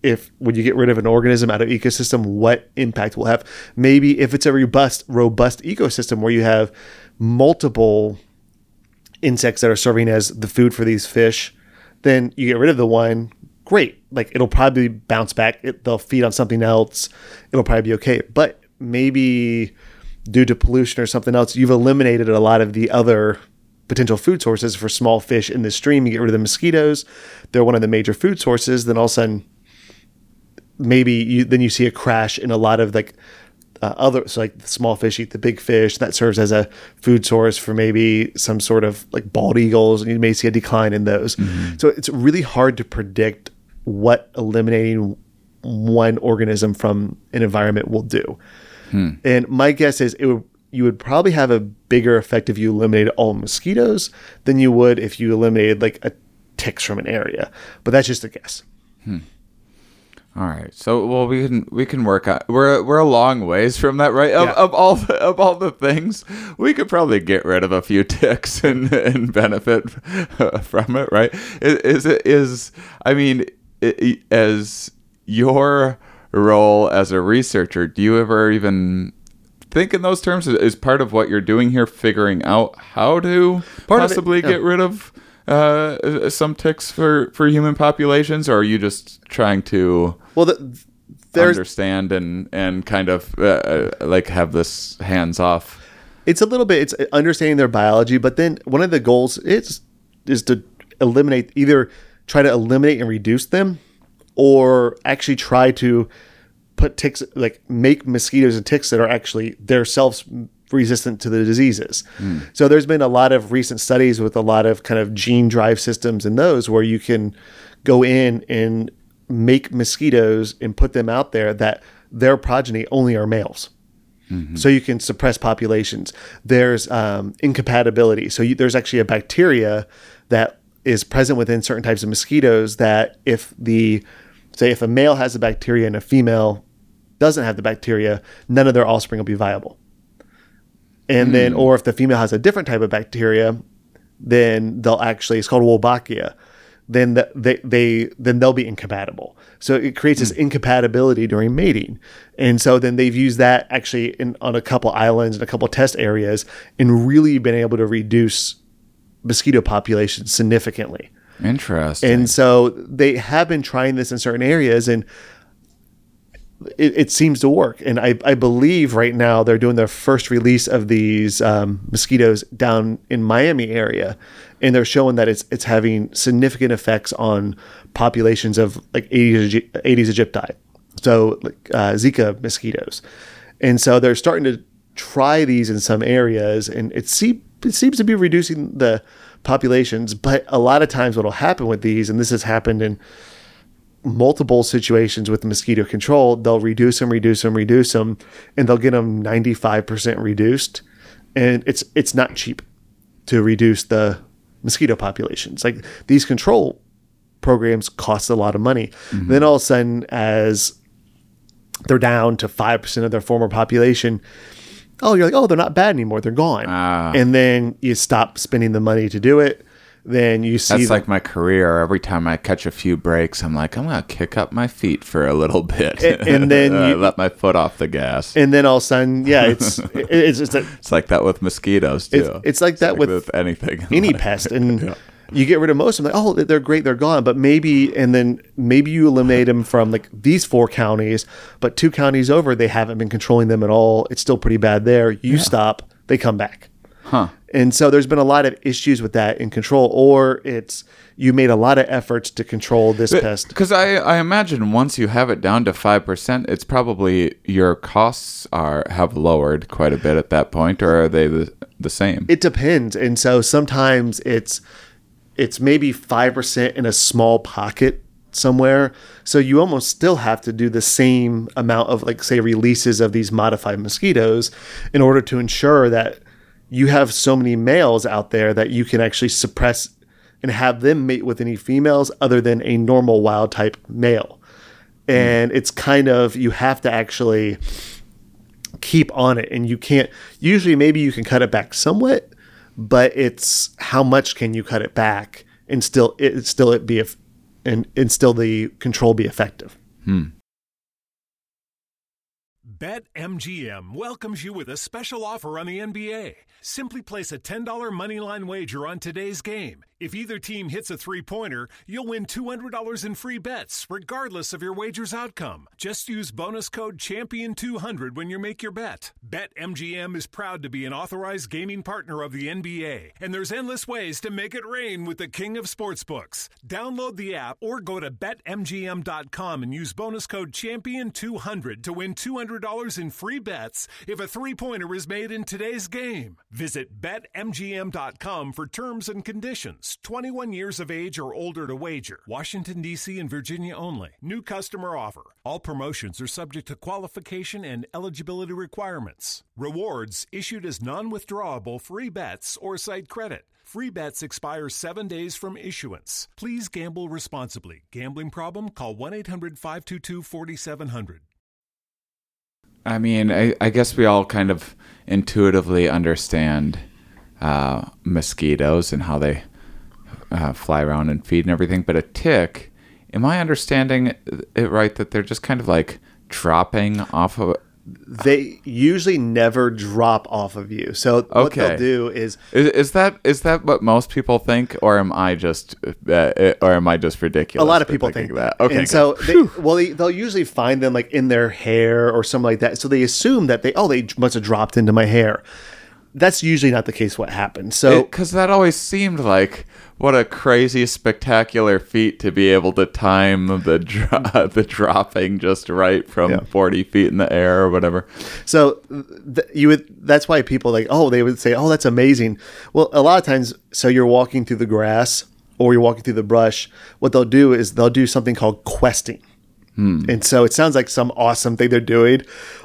E: if when you get rid of an organism out of ecosystem what impact will have. Maybe if it's a robust robust ecosystem where you have multiple insects that are serving as the food for these fish, then you get rid of the one. Great, like it'll probably bounce back. It, they'll feed on something else. It'll probably be okay. But maybe due to pollution or something else, you've eliminated a lot of the other potential food sources for small fish in the stream. You get rid of the mosquitoes; they're one of the major food sources. Then all of a sudden, maybe you then you see a crash in a lot of like uh, other so like the small fish eat the big fish that serves as a food source for maybe some sort of like bald eagles and you may see a decline in those. Mm-hmm. So it's really hard to predict what eliminating one organism from an environment will do. Hmm. And my guess is it would you would probably have a bigger effect if you eliminated all mosquitoes than you would if you eliminated like a ticks from an area. But that's just a guess. Hmm.
B: All right. So well we can we can work on we're we're a long ways from that, right? Of,
E: Yeah.
B: of all the, of all the things, we could probably get rid of a few ticks and and benefit from it, right? Is, is it is I mean i- i- as your role as a researcher, do you ever even think in those terms? Is- Is part of what you're doing here figuring out how to
E: Part of it,
B: possibly
E: yeah.
B: get rid of uh, some ticks for for human populations, or are you just trying to
E: Well, the,
B: understand and and kind of uh, uh, like have this hands off?
E: it's a little bit it's understanding their biology, but then one of the goals is is to eliminate either try to eliminate and reduce them, or actually try to put ticks like make mosquitoes and ticks that are actually themselves resistant to the diseases. So there's been a lot of recent studies with a lot of kind of gene drive systems in those where you can go in and make mosquitoes and put them out there that their progeny only are males so you can suppress populations. There's um, incompatibility. So you, there's actually a bacteria that is present within certain types of mosquitoes that if the say if a male has the bacteria and a female doesn't have the bacteria, none of their offspring will be viable. And then, hmm. or if the female has a different type of bacteria, then they'll actually it's called Wolbachia. Then the, they they then they'll be incompatible. So it creates this hmm. incompatibility during mating, and so then they've used that actually in, on a couple islands and a couple test areas, and really been able to reduce mosquito populations significantly.
B: Interesting.
E: And so they have been trying this in certain areas, and it, it seems to work. And I, I believe right now they're doing their first release of these um, mosquitoes down in Miami area, and they're showing that it's it's having significant effects on populations of like Aedes, aegyp- Aedes aegypti, so like uh, Zika mosquitoes, and so they're starting to try these in some areas, and it, see, it seems to be reducing the populations. But a lot of times, what will happen with these, and this has happened in multiple situations with mosquito control, they'll reduce them, reduce them, reduce them, and they'll get them 95% reduced. And it's it's not cheap to reduce the mosquito populations. Like these control programs cost a lot of money. Then all of a sudden, as they're down to 5% of their former population, oh, you're like, oh, they're not bad anymore. They're gone.
B: Ah.
E: And then you stop spending the money to do it. Then you see
B: That's like my career. Every time I catch a few breaks, I'm like, I'm gonna kick up my feet for a little bit,
E: And- and then
B: I
E: you-
B: let my foot off the gas.
E: and then all of a sudden, yeah, it's it- it's just a,
B: It's like that with mosquitoes too.
E: It's- it's like that with
B: anything.
E: any pest, and you get rid of most of them. Like, oh, they're great, they're gone. But maybe, and then maybe you eliminate them from like these four counties, but two counties over, they haven't been controlling them at all. It's still pretty bad there. You stop, they come back.
B: Huh.
E: And so there's been a lot of issues with that in control, or it's you made a lot of efforts to control this pest.
B: Because I, I imagine once you have it down to five percent, it's probably your costs are have lowered quite a bit at that point, or are they the, the same?
E: It depends. And so sometimes it's it's maybe five percent in a small pocket somewhere. So you almost still have to do the same amount of like say releases of these modified mosquitoes in order to ensure that you have so many males out there that you can actually suppress and have them mate with any females other than a normal wild type male. Hmm. And it's kind of you have to actually keep on it. And you can't usually maybe you can cut it back somewhat but it's how much can you cut it back and still it still it be and and still the control be effective hmm.
A: BetMGM welcomes you with a special offer on the NBA. Simply place a $10 moneyline wager on today's game. If either team hits a three pointer, you'll win $200 in free bets, regardless of your wager's outcome. Just use bonus code CHAMPION200 when you make your bet. BetMGM is proud to be an authorized gaming partner of the NBA, and there's endless ways to make it rain with the king of sportsbooks. Download the app or go to BetMGM.com and use bonus code CHAMPION200 to win $200 $200 in free bets if a three pointer is made in today's game. Visit BetMGM.com for terms and conditions. 21 years of age or older to wager. Washington, D.C. and Virginia only. New customer offer. All promotions are subject to qualification and eligibility requirements. Rewards issued as non withdrawable free bets or site credit. Free bets expire seven days from issuance. Please gamble responsibly. Gambling problem? Call 1 800 522 4700.
B: I mean, I, I guess we all kind of intuitively understand uh, mosquitoes and how they uh, fly around and feed and everything. But a tick, am I understanding it right that they're just kind of like dropping off of?
E: They usually never drop off of you. So what
B: Okay.
E: they'll do is
B: Is, is that is that what most people think, or am I just uh, or am I just ridiculous?
E: a lot of people think that.
B: Okay,
E: and so they, well, they, they'll usually find them like in their hair or something like that. So they assume that they oh they must have dropped into my hair. That's usually not the case. What happens? So
B: because that always seemed like what a crazy spectacular feat to be able to time the dro- the dropping just right from
E: Yeah.
B: 40 feet in the air or whatever
E: So th- you would that's why people like oh they would say oh that's amazing. Well, a lot of times so you're walking through the grass or you're walking through the brush, what they'll do is they'll do something called questing. Hmm. And so it sounds like some awesome thing they're doing,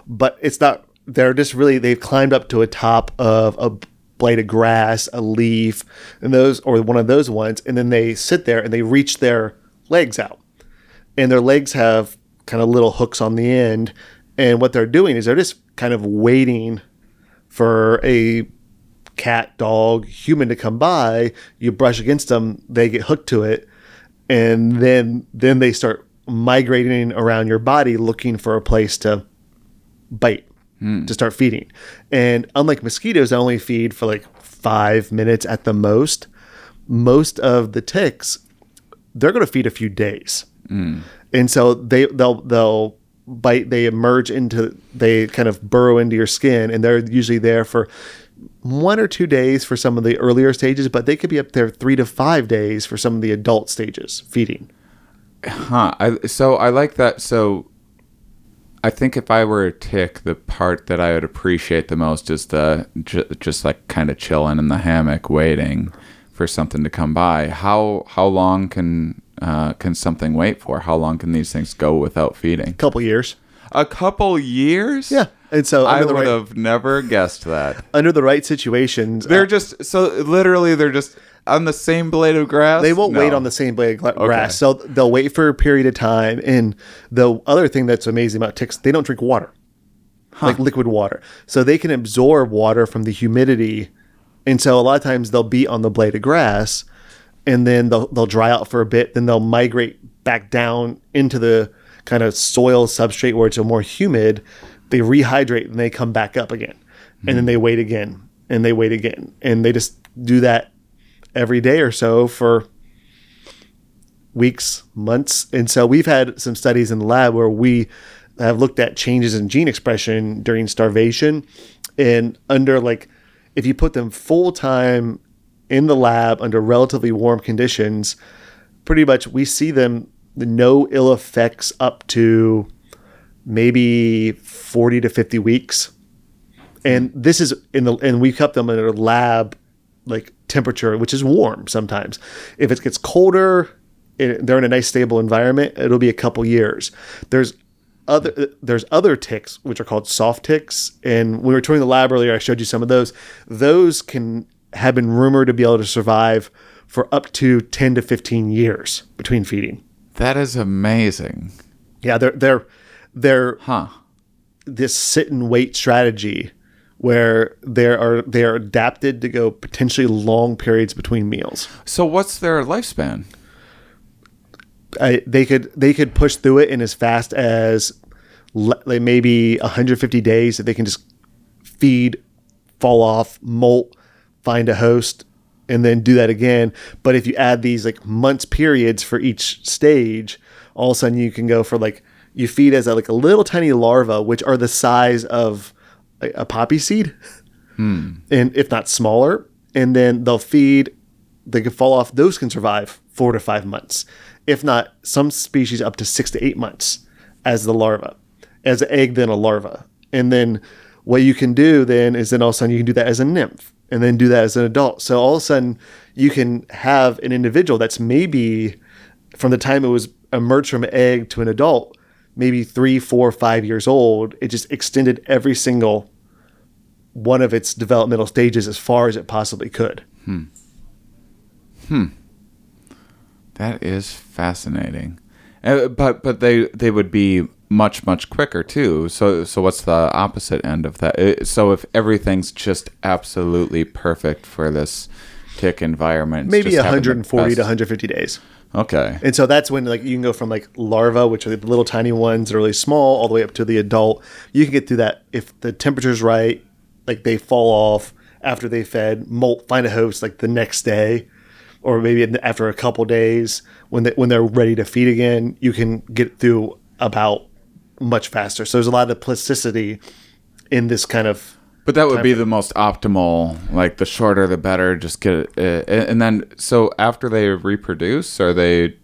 E: but it's not they're just really they've climbed up to a top of a blade of grass, a leaf, and those or one of those ones and then they sit there and they reach their legs out and their legs have kind of little hooks on the end. And what they're doing is they're just kind of waiting for a cat, dog, human to come by. You brush against them, they get hooked to it, and then then they start migrating around your body looking for a place to bite Hmm. to start feeding. And unlike mosquitoes, that only feed for like five minutes at the most. Most of the ticks, they're going to feed a few days, hmm. and so they they'll they'll bite. They emerge into they kind of burrow into your skin, and they're usually there for one or two days for some of the earlier stages, but they could be up there three to five days for some of the adult stages feeding.
B: huh I, so i like that so i think if i were a tick the part that i would appreciate the most is the j- just like kind of chilling in the hammock waiting for something to come by. How how long can uh, can something wait for? How long can these things go without feeding?
E: A couple years.
B: a couple years?
E: Yeah, and so
B: I would
E: right
B: have never guessed that.
E: under the right situations,
B: They're
E: uh,
B: just so literally they're just on the same blade of grass.
E: They won't wait on the same blade of gla- grass, so they'll wait for a period of time. And the other thing that's amazing about ticks, they don't drink water, like liquid water, so they can absorb water from the humidity. And so a lot of times they'll be on the blade of grass, and then they'll they'll dry out for a bit, then they'll migrate back down into the kind of soil substrate where it's more humid. They rehydrate and they come back up again, and then hmm. they wait again and they wait again, and they just do that every day or so for weeks, months. And so we've had some studies in the lab where we have looked at changes in gene expression during starvation and under like if you put them full time in the lab under relatively warm conditions, pretty much we see them the no ill effects up to maybe 40 to 50 weeks. And this is in the and we kept them in a lab like temperature, which is warm sometimes. If it gets colder, it, they're in a nice stable environment. It'll be a couple years. There's other there's other ticks which are called soft ticks, and when we were touring the lab earlier, I showed you some of those. Those can have been rumored to be able to survive for up to ten to fifteen years between feeding.
B: That is amazing.
E: Yeah, they're they're they're
B: Huh.
E: this sit and wait strategy where they are they are adapted to go potentially long periods between meals.
B: So what's their lifespan?
E: I, they could they could push through it in as fast as le- like maybe 150 days that they can just feed, fall off, molt, find a host, and then do that again. But if you add these like months periods for each stage, all of a sudden you can go for like you feed as a, like a little tiny larva, which are the size of a, a poppy seed, hmm. and if not smaller, and then they'll feed. They can fall off. Those can survive four to five months, if not some species up to six to eight months as the larva. as an egg, then a larva. And then what you can do then is then all of a sudden you can do that as a nymph and then do that as an adult. So all of a sudden you can have an individual that's maybe from the time it was emerged from an egg to an adult, maybe three, four, five years old. It just extended every single one of its developmental stages as far as it possibly could. Hmm.
B: That is fascinating. Uh, but but they they would be much much quicker too. So so what's the opposite end of that? Uh, So if everything's just absolutely perfect for this tick environment,
E: Maybe
B: just having the
E: 140 to 150 days.
B: Okay.
E: And so that's when like you can go from like larva, which are the little tiny ones are really small, all the way up to the adult. You can get through that if the temperature's right, like they fall off after they fed, molt, find a host like the next day, or maybe after a couple days when they, when they're ready to feed again, you can get through about much faster. So there's a lot of plasticity in this kind of
B: But that would be the most optimal. Like the shorter, the better. Just get it, uh, and then so after they reproduce, or they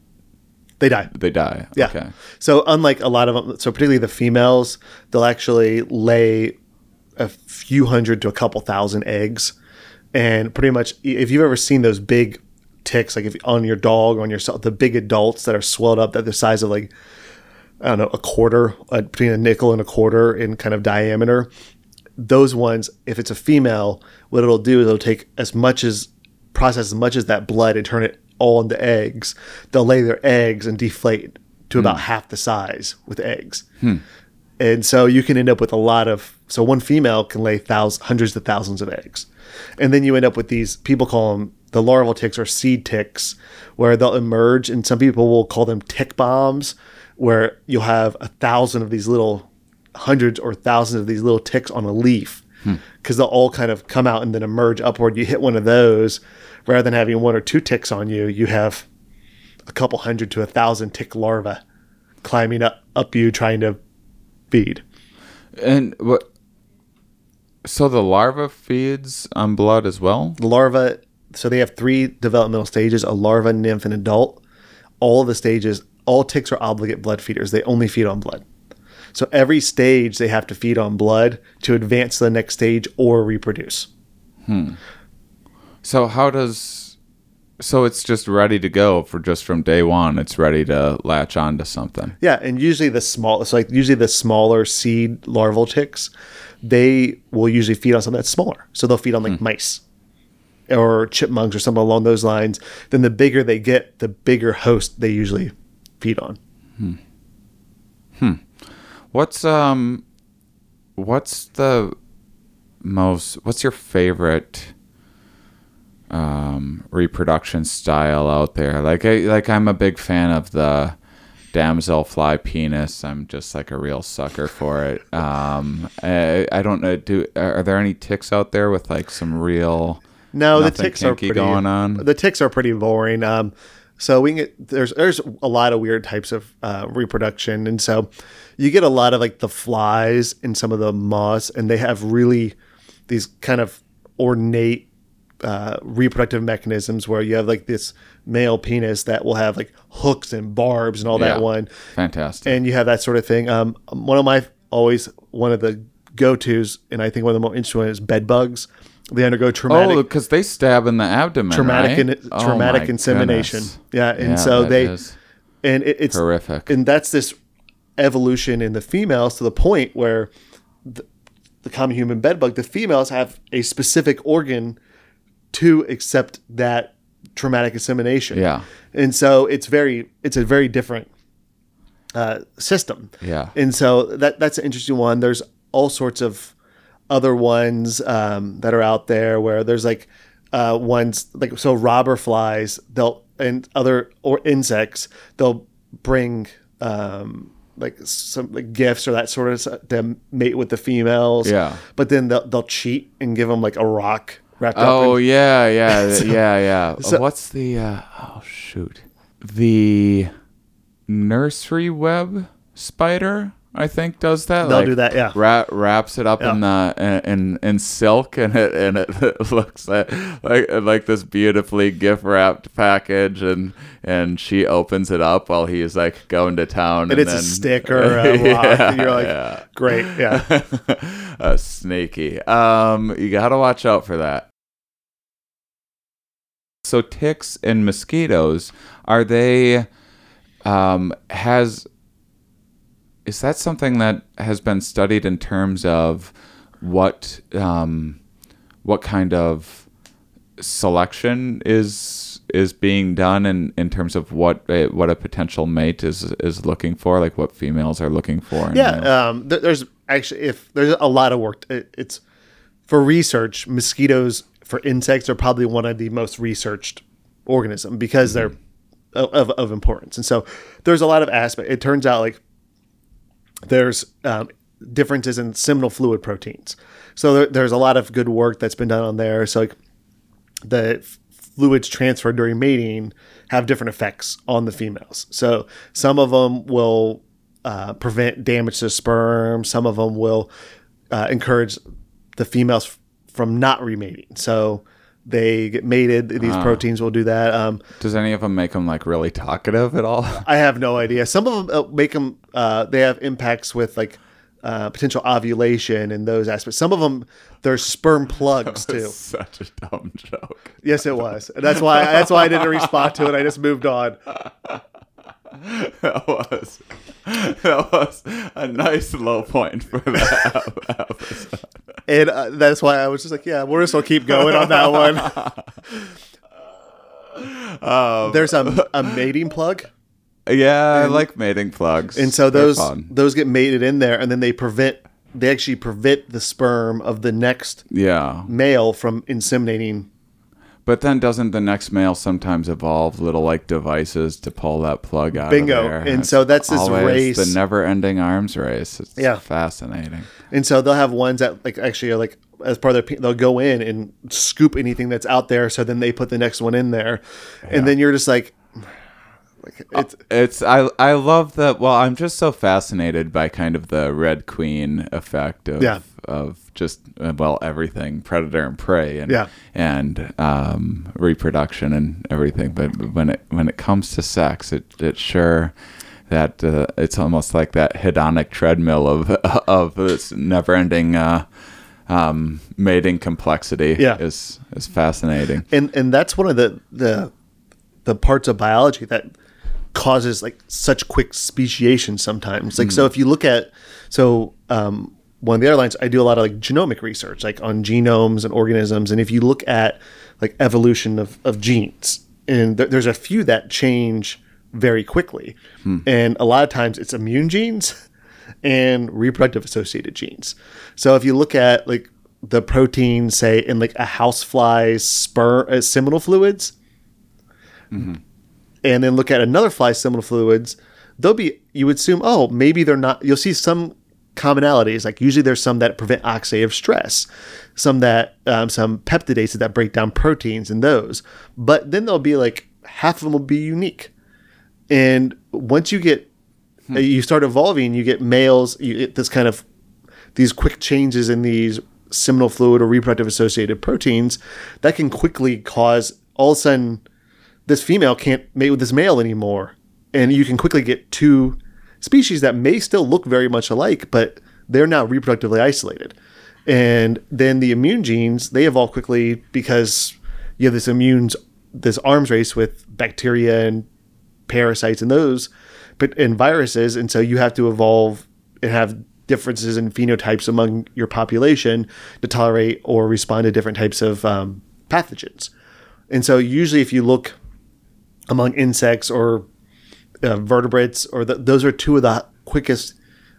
E: they die.
B: they die.
E: Yeah.
B: Okay.
E: So unlike a lot of them, so particularly the females, they'll actually lay a few hundred to a couple thousand eggs, and pretty much if you've ever seen those big ticks, like if on your dog, on yourself, the big adults that are swelled up, that the size of like I don't know a quarter, uh, between a nickel and a quarter in kind of diameter. Those ones, if it's a female, what it'll do is it'll take as much as process as much as that blood and turn it all into eggs. They'll lay their eggs and deflate to about hmm. half the size with eggs. Hmm. And so you can end up with a lot of so one female can lay thousands, hundreds of thousands of eggs, and then you end up with these people call them the larval ticks or seed ticks, where they'll emerge, and some people will call them tick bombs, where you'll have a thousand of these little hundreds or thousands of these little ticks on a leaf, hmm. because they'll all kind of come out and then emerge upward. You hit one of those, rather than having one or two ticks on you, you have a couple hundred to a thousand tick larvae climbing up up you trying to feed.
B: And what? So the larva feeds on blood as well.
E: The larva, so they have three developmental stages: a larva, nymph, and adult. All of the stages, all ticks are obligate blood feeders. They only feed on blood. So every stage they have to feed on blood to advance to the next stage or reproduce. Hmm.
B: So how does? So it's just ready to go for just from day one. It's ready to latch on to something.
E: Yeah, and usually the small, it's like usually the smaller seed larval ticks, they will usually feed on something that's smaller. So they'll feed on like hmm. mice or chipmunks or something along those lines. Then the bigger they get, the bigger host they usually feed on. Hmm.
B: What's um, what's the most? What's your favorite um reproduction style out there? Like I like I'm a big fan of the damselfly fly penis. I'm just like a real sucker for it. Um, I, I don't know. Do are there any ticks out there with like some real?
E: No, the ticks are pretty
B: going on?
E: The ticks are pretty boring. Um, so we can get there's there's a lot of weird types of uh, reproduction, and so you get a lot of like the flies and some of the moths, and they have really these kind of ornate uh, reproductive mechanisms where you have like this male penis that will have like hooks and barbs and all
B: Yeah.
E: that one,
B: Fantastic.
E: and you have that sort of thing. Um, one of my always one of the go tos, and I think one of the more interesting ones is bed bugs. They undergo traumatic
B: oh, because they stab in the abdomen.
E: traumatic
B: right?
E: in,
B: Oh
E: traumatic
B: my
E: insemination.
B: goodness.
E: Yeah, and
B: Yeah,
E: so they
B: is
E: and it, it's
B: horrific.
E: and that's this evolution in the females to the point where the, the common human bedbug, the females have a specific organ to accept that traumatic insemination.
B: Yeah.
E: and so it's very it's a very different uh, system.
B: Yeah.
E: and so that that's an interesting one. There's all sorts of other ones um, that are out there where there's like uh, ones like so robber flies they'll and other or insects they'll bring um, like some like gifts or that sort of stuff to mate with the females.
B: Yeah.
E: but then they'll they'll cheat and give them like a rock wrapped up.
B: Oh
E: in,
B: yeah, yeah, yeah, yeah.
E: so-
B: What's the? Uh, oh shoot, the nursery web spider. I think does that.
E: They'll do that, yeah.
B: Wrap, wraps it up in the in, in silk, and it and it looks like like like this beautifully gift wrapped package, and and she opens it up while he's like going to town,
E: and it's a
B: then-
E: stick or a
B: Yeah,
E: and you're like,
B: yeah.
E: great, yeah.
B: uh, snaky. Um, you gotta watch out for that. So ticks and mosquitoes are they? Um, has is that something that has been studied in terms of what um, what kind of selection is is being done in, in terms of what a, what a potential mate is is looking for, like what females are looking for.
E: Yeah, um, th- there's actually if there's a lot of work. It, it's for research. Mosquitoes for insects are probably one of the most researched organism because they're of, of importance. And so there's a lot of aspect. It turns out like there's um, differences in seminal fluid proteins. So there, there's a lot of good work that's been done on there. So like the fluids transferred during mating have different effects on the females. So some of them will uh, prevent damage to sperm. Some of them will uh, encourage the females from not remating. So they get mated. These proteins will do that. Um,
B: Does any of them make them like really talkative at all?
E: I have no idea. Some of them uh, make them. Uh, they have impacts with like uh, potential ovulation and those aspects. Some of them, they're sperm plugs too.
B: Such a dumb joke.
E: Yes, it was. And that's why. That's why I didn't respond to it. I just moved on.
B: That was that was a nice low point for that episode.
E: And uh, that's why I was just like, yeah, we're just gonna keep going on that one.
B: Um,
E: There's a, a mating plug,
B: Yeah, I like mating plugs,
E: and so those those get mated in there, and then they prevent. They actually prevent the sperm of the next
B: yeah.
E: male from inseminating.
B: But then doesn't the next male sometimes evolve little like devices to pull that plug out?
E: Bingo.
B: Of there?
E: And
B: It's
E: so that's this race.
B: the never-ending arms race. It's
E: Yeah.
B: fascinating.
E: And so they'll have ones that like actually are like as part of their they'll go in and scoop anything that's out there. So then they put the next one in there, and then you're just like, like uh, it's
B: It's I I love that. Well, I'm just so fascinated by kind of the Red Queen effect of
E: Yeah.
B: of just uh, well everything predator and prey and
E: Yeah.
B: and um, reproduction and everything. But when it when it comes to sex, it it sure that uh, it's almost like that hedonic treadmill of of this never ending. Uh, um, mating complexity
E: Yeah.
B: is is fascinating.
E: and and that's one of the the the parts of biology that causes like such quick speciation sometimes like so if you look at so um one of the airlines i do a lot of like genomic research like on genomes and organisms and if you look at like evolution of, of genes and th- there's a few that change very quickly and a lot of times it's immune genes and reproductive associated genes. So if you look at like the protein, say in like a housefly's sperm uh, seminal fluids, and then look at another fly's seminal fluids, they'll be you would assume oh maybe they're not. You'll see some commonalities like usually there's some that prevent oxidative stress, some that um, some peptidases that break down proteins in those, but then there'll be like half of them will be unique, and once you get uh, you start evolving, you get males, you get this kind of these quick changes in these seminal fluid or reproductive associated proteins that can quickly cause all of a sudden this female can't mate with this male anymore. And you can quickly get two species that may still look very much alike, but they're now reproductively isolated. And then the immune genes, they evolve quickly because you have this immune, this arms race with bacteria and parasites and those, but and viruses, and so you have to evolve and have differences in phenotypes among your population to tolerate or respond to different types of um, pathogens. And so usually, if you look among insects or uh, vertebrates, or the, those are two of the quickest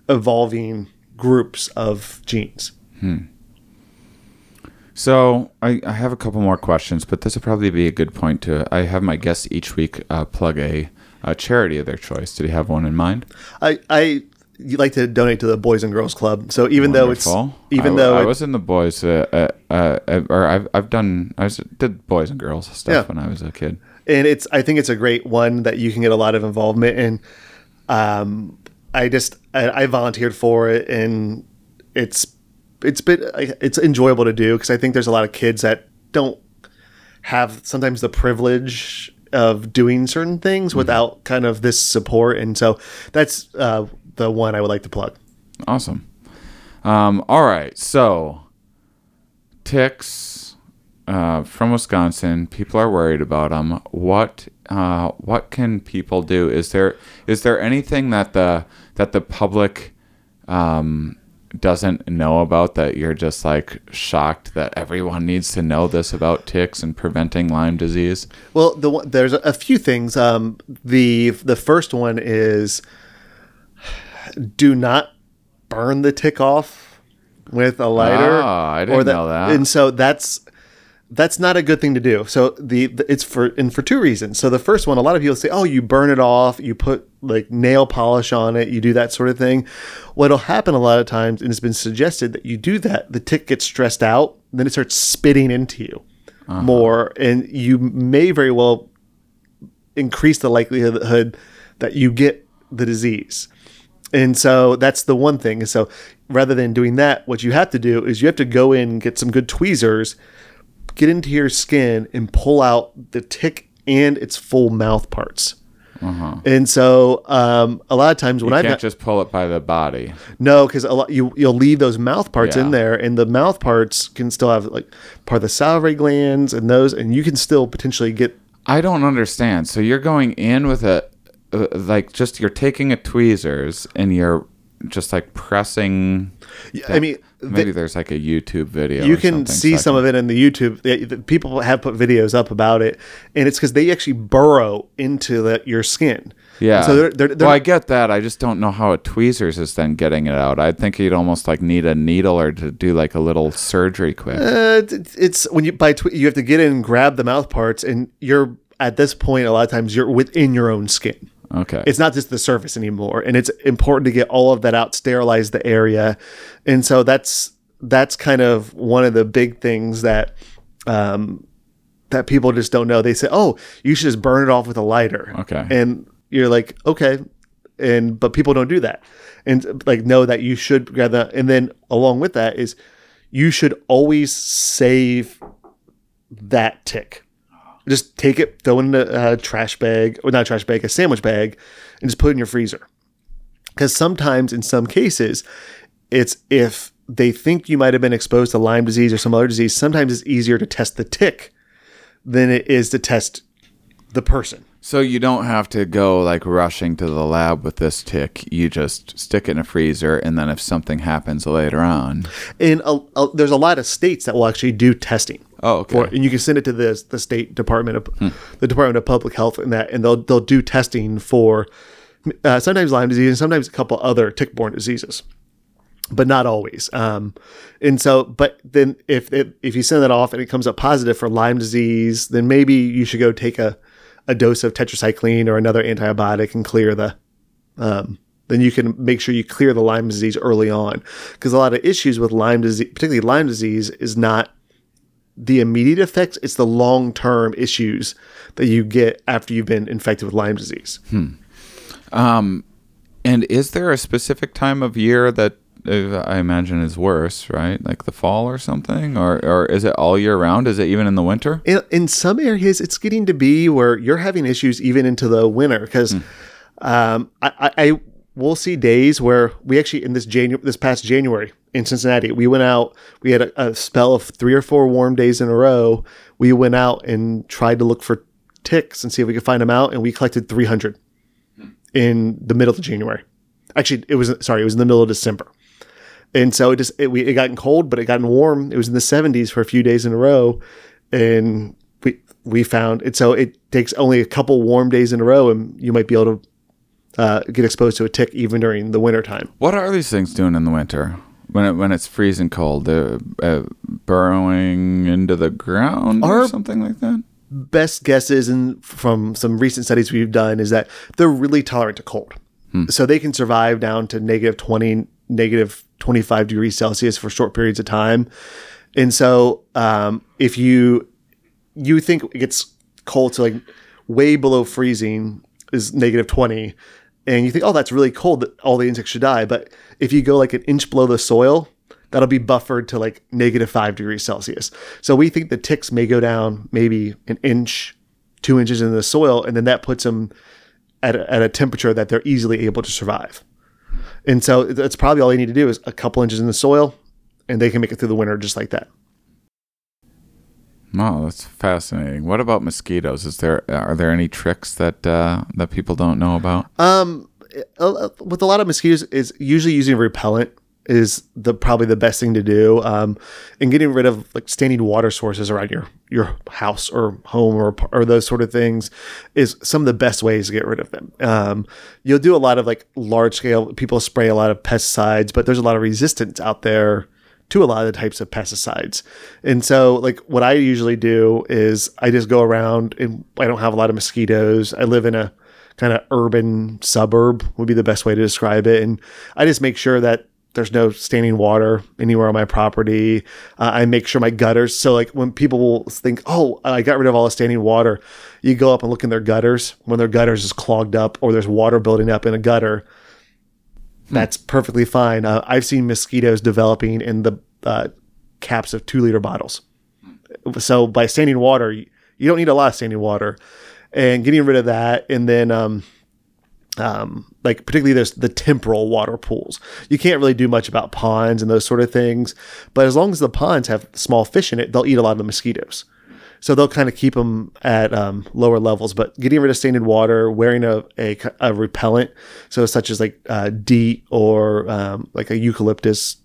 E: evolving groups of genes.
B: So I, I have a couple more questions, but this would probably be a good point to. I have my guests each week uh, plug a, a charity of their choice. Do you have one in mind?
E: I I you like to donate to the Boys and Girls Club. So even though it's
B: Wonderful.
E: even
B: I,
E: though
B: I
E: it-
B: was in the boys, uh, uh, uh, or I've I've done I was, did boys and girls stuff
E: Yeah.
B: when I was a kid.
E: And it's I think it's a great one that you can get a lot of involvement in. Um, I just I, I volunteered for it, and it's it's been it's enjoyable to do because I think there's a lot of kids that don't have sometimes the privilege of doing certain things
B: Mm-hmm.
E: without kind of this support, and so that's uh, the one I would like to plug.
B: Awesome. Um, all right. So, ticks uh, from Wisconsin. People are worried about them. What uh, what can people do? Is there is there anything that the that the public um, doesn't know about that you're just like shocked that everyone needs to know this about ticks and preventing Lyme disease?
E: Well, the there's a, few things. Um, the the first one is do not burn the tick off with a lighter.
B: Ah, I didn't know that.
E: And so that's that's not a good thing to do. So the, the it's for and for two reasons. So the first one, a lot of people say, "Oh, you burn it off, you put like nail polish on it, you do that sort of thing." What'll happen a lot of times, and it's been suggested that you do that, the tick gets stressed out, then it starts spitting into you uh-huh. more, and you may very well increase the likelihood that you get the disease. And so that's the one thing. So rather than doing that, what you have to do is you have to go in and get some good tweezers, get into your skin and pull out the tick and its full mouth parts. And so um, a lot of times when I've
B: can't
E: got,
B: just pull it by the body.
E: no, because a lot you you'll leave those mouth parts
B: Yeah.
E: in there, and the mouth parts can still have like part of the salivary glands and those, and you can still potentially get
B: I don't understand. So you're going in with a uh, like just you're taking a tweezers and you're just like pressing.
E: I mean,
B: Maybe there's like a YouTube video.
E: you can see
B: so
E: some
B: can-
E: of it in the YouTube. The, the people have put videos up about it, and it's because they actually burrow into the, your skin.
B: Yeah.
E: So they're, they're, they're
B: well, I get that. I just don't know how a tweezers is then getting it out. I think you'd almost like need a needle or to do like a little surgery quick.
E: Uh, it's- it's when you by tw- you have to get in and grab the mouth parts, and you're at this point a lot of times you're within your own skin.
B: Okay.
E: It's not just the surface anymore, and it's important to get all of that out, sterilize the area, and so that's that's kind of one of the big things that um, that people just don't know. They say, "Oh, you should just burn it off with a lighter."
B: Okay.
E: and you're like, "Okay," and but people don't do that, and like know that you should grab that, and then along with that is you should always save that tick. Just take it, throw it in a, trash bag, or not a trash bag, a sandwich bag, and just put it in your freezer. Because sometimes, in some cases, it's if they think you might have been exposed to Lyme disease or some other disease, sometimes it's easier to test the tick than it is to test the person.
B: So you don't have to go like rushing to the lab with this tick. You just stick it in a freezer, and then if something happens later on,
E: And a, a, there's a lot of states that will actually do testing.
B: Oh, okay.
E: For, and you can send it to the the state department of the Department of Public Health and that, and they'll they'll do testing for uh, sometimes Lyme disease and sometimes a couple other tick-borne diseases, but not always. Um, and so, but then if it, if you send that off and it comes up positive for Lyme disease, then maybe you should go take a a dose of tetracycline or another antibiotic and clear the um, then you can make sure you clear the Lyme disease early on. Because a lot of issues with Lyme disease, particularly Lyme disease, is not the immediate effects, it's the long term issues that you get after you've been infected with Lyme disease.
B: and is there a specific time of year that I imagine is worse, right? Like the fall or something, or or is it all year round? Is it even in the winter?
E: In, in some areas, it's getting to be where you're having issues even into the winter. Because um, I, I, I will see days where we actually in this Janu- this past January in Cincinnati, we went out. We had a, a spell of three or four warm days in a row. We went out and tried to look for ticks and see if we could find them out, and we collected 300 in the middle of January. Actually, it was sorry, it was in the middle of December. And so it just it, we, it gotten cold, but it gotten warm. It was in the 70s for a few days in a row, and we we found it. So it takes only a couple warm days in a row, and you might be able to uh, get exposed to a tick even during the winter time.
B: What are these things doing in the winter when it, when it's freezing cold? Uh, uh, burrowing into the ground or something like that?
E: Best guesses and from some recent studies we've done is that they're really tolerant to cold, so they can survive down to negative 20, negative 25 degrees Celsius for short periods of time. And so, um, if you you think it gets cold to like way below freezing is negative 20 and you think, oh, that's really cold that all the insects should die. But if you go like an inch below the soil, that'll be buffered to like negative five degrees Celsius. So we think the ticks may go down maybe an inch, two inches in the soil, and then that puts them at a, at a temperature that they're easily able to survive. And so that's probably all they need to do is a couple inches in the soil, and they can make it through the winter just like that.
B: Wow, that's fascinating. What about mosquitoes? Is there are there any tricks that uh, that people don't know about?
E: Um, with a lot of mosquitoes, is usually using a repellent is the probably the best thing to do. Um, and getting rid of like standing water sources around your your house or home or or those sort of things is some of the best ways to get rid of them. Um, you'll do a lot of like large scale. People spray a lot of pesticides, but there's a lot of resistance out there to a lot of the types of pesticides. And so, like, what I usually do is I just go around and I don't have a lot of mosquitoes. I live in a kind of urban suburb, would be the best way to describe it. And I just make sure that there's no standing water anywhere on my property. Uh, I make sure my gutters. So, like, when people will think, oh, I got rid of all the standing water, you go up and look in their gutters. When their gutters is clogged up or there's water building up in a gutter, that's perfectly fine. Uh, I've seen mosquitoes developing in the uh, caps of two liter bottles. So by standing water, you, you don't need a lot of standing water, and getting rid of that, and then um, um, like particularly there's the temporal water pools. You can't really do much about ponds and those sort of things, but as long as the ponds have small fish in it, they'll eat a lot of the mosquitoes. So they'll kind of keep them at um, lower levels. But getting rid of stained water, wearing a, a, a repellent, so such as like uh, DEET or um, like a eucalyptus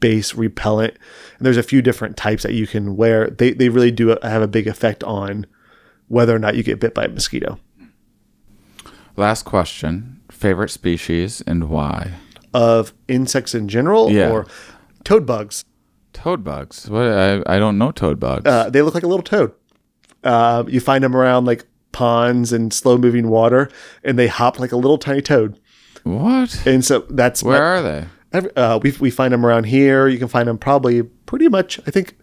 E: base repellent. And there's a few different types that you can wear. They, they really do have a big effect on whether or not you get bit by a mosquito.
B: Last question: favorite species and why?
E: Of insects in general
B: Yeah.
E: or toad bugs.
B: Toad bugs. What? I, I don't know toad bugs.
E: Uh, they look like a little toad. Uh, you find them around like ponds and slow moving water, and they hop like a little tiny toad.
B: what?
E: And so that's
B: Where are they?
E: every, uh, we we find them around here. You can find them probably pretty much. I think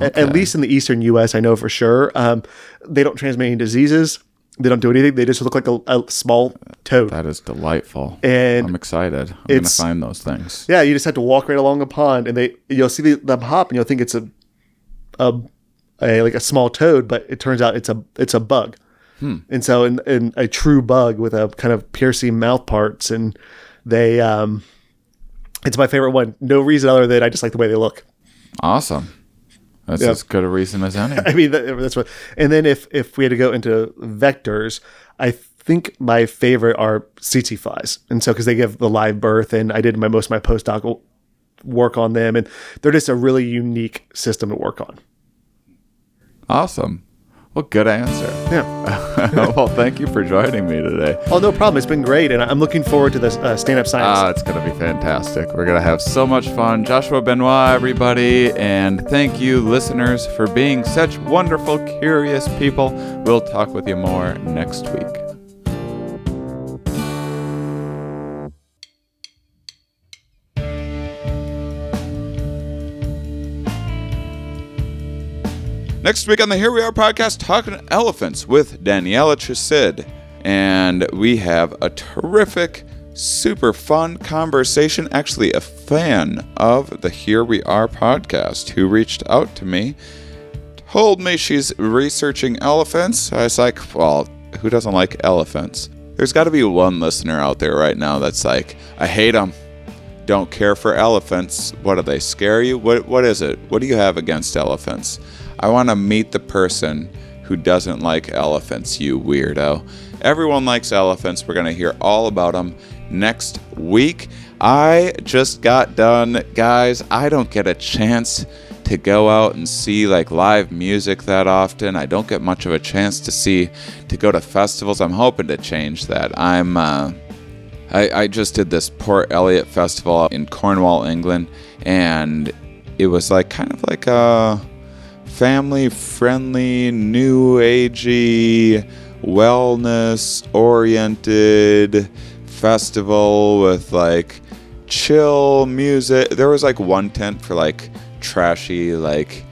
E: a- at least in the eastern U.S. I know for sure. Um, they don't transmit any diseases. They don't do anything. They just look like a, a small toad.
B: That is delightful.
E: And
B: I'm excited. I'm gonna
E: it's-
B: find those things.
E: Yeah, you just have to walk right along a pond, and they you'll see the- them hop, and you'll think it's a, a, a like a small toad, but it turns out it's a it's a bug. And so, in, in a true bug with a kind of piercing mouth parts, and they, um, it's my favorite one. No reason other than I just like the way they look.
B: Awesome. That's
E: Yeah.
B: as good a reason as any.
E: I mean, that, that's what. And then if if we had to go into vectors, I think my favorite are tsetse flies, and so because they give the live birth, and I did my most of my postdoc work on them, and they're just a really unique system to work on.
B: awesome. Well, good answer.
E: Yeah.
B: well, thank you for joining me today.
E: Oh, no problem. It's been great, and I'm looking forward to this uh, stand up science.
B: Ah, it's going to be fantastic. We're going to have so much fun. Joshua Benoit, everybody. And thank you, listeners, for being such wonderful, curious people. We'll talk with you more next week. Next week on the Here We Are podcast, talking elephants with Daniela Chusyd. And we have a terrific, super fun conversation. Actually, a fan of the Here We Are podcast who reached out to me, told me she's researching elephants. I was like, well, who doesn't like elephants? There's got to be one listener out there right now that's like, I hate them don't care for elephants. What do they scare you? What what is it? What do you have against elephants? I want to meet the person who doesn't like elephants, you weirdo. Everyone likes elephants. We're going to hear all about them next week. I just got done, guys. I don't get a chance to go out and see like live music that often. I don't get much of a chance to see to go to festivals. I'm hoping to change that. I'm uh I, I just did this Port Eliot Festival in Cornwall, England, and it was like kind of like a family friendly, new agey, wellness oriented festival with like chill music. There was like one tent for like trashy, like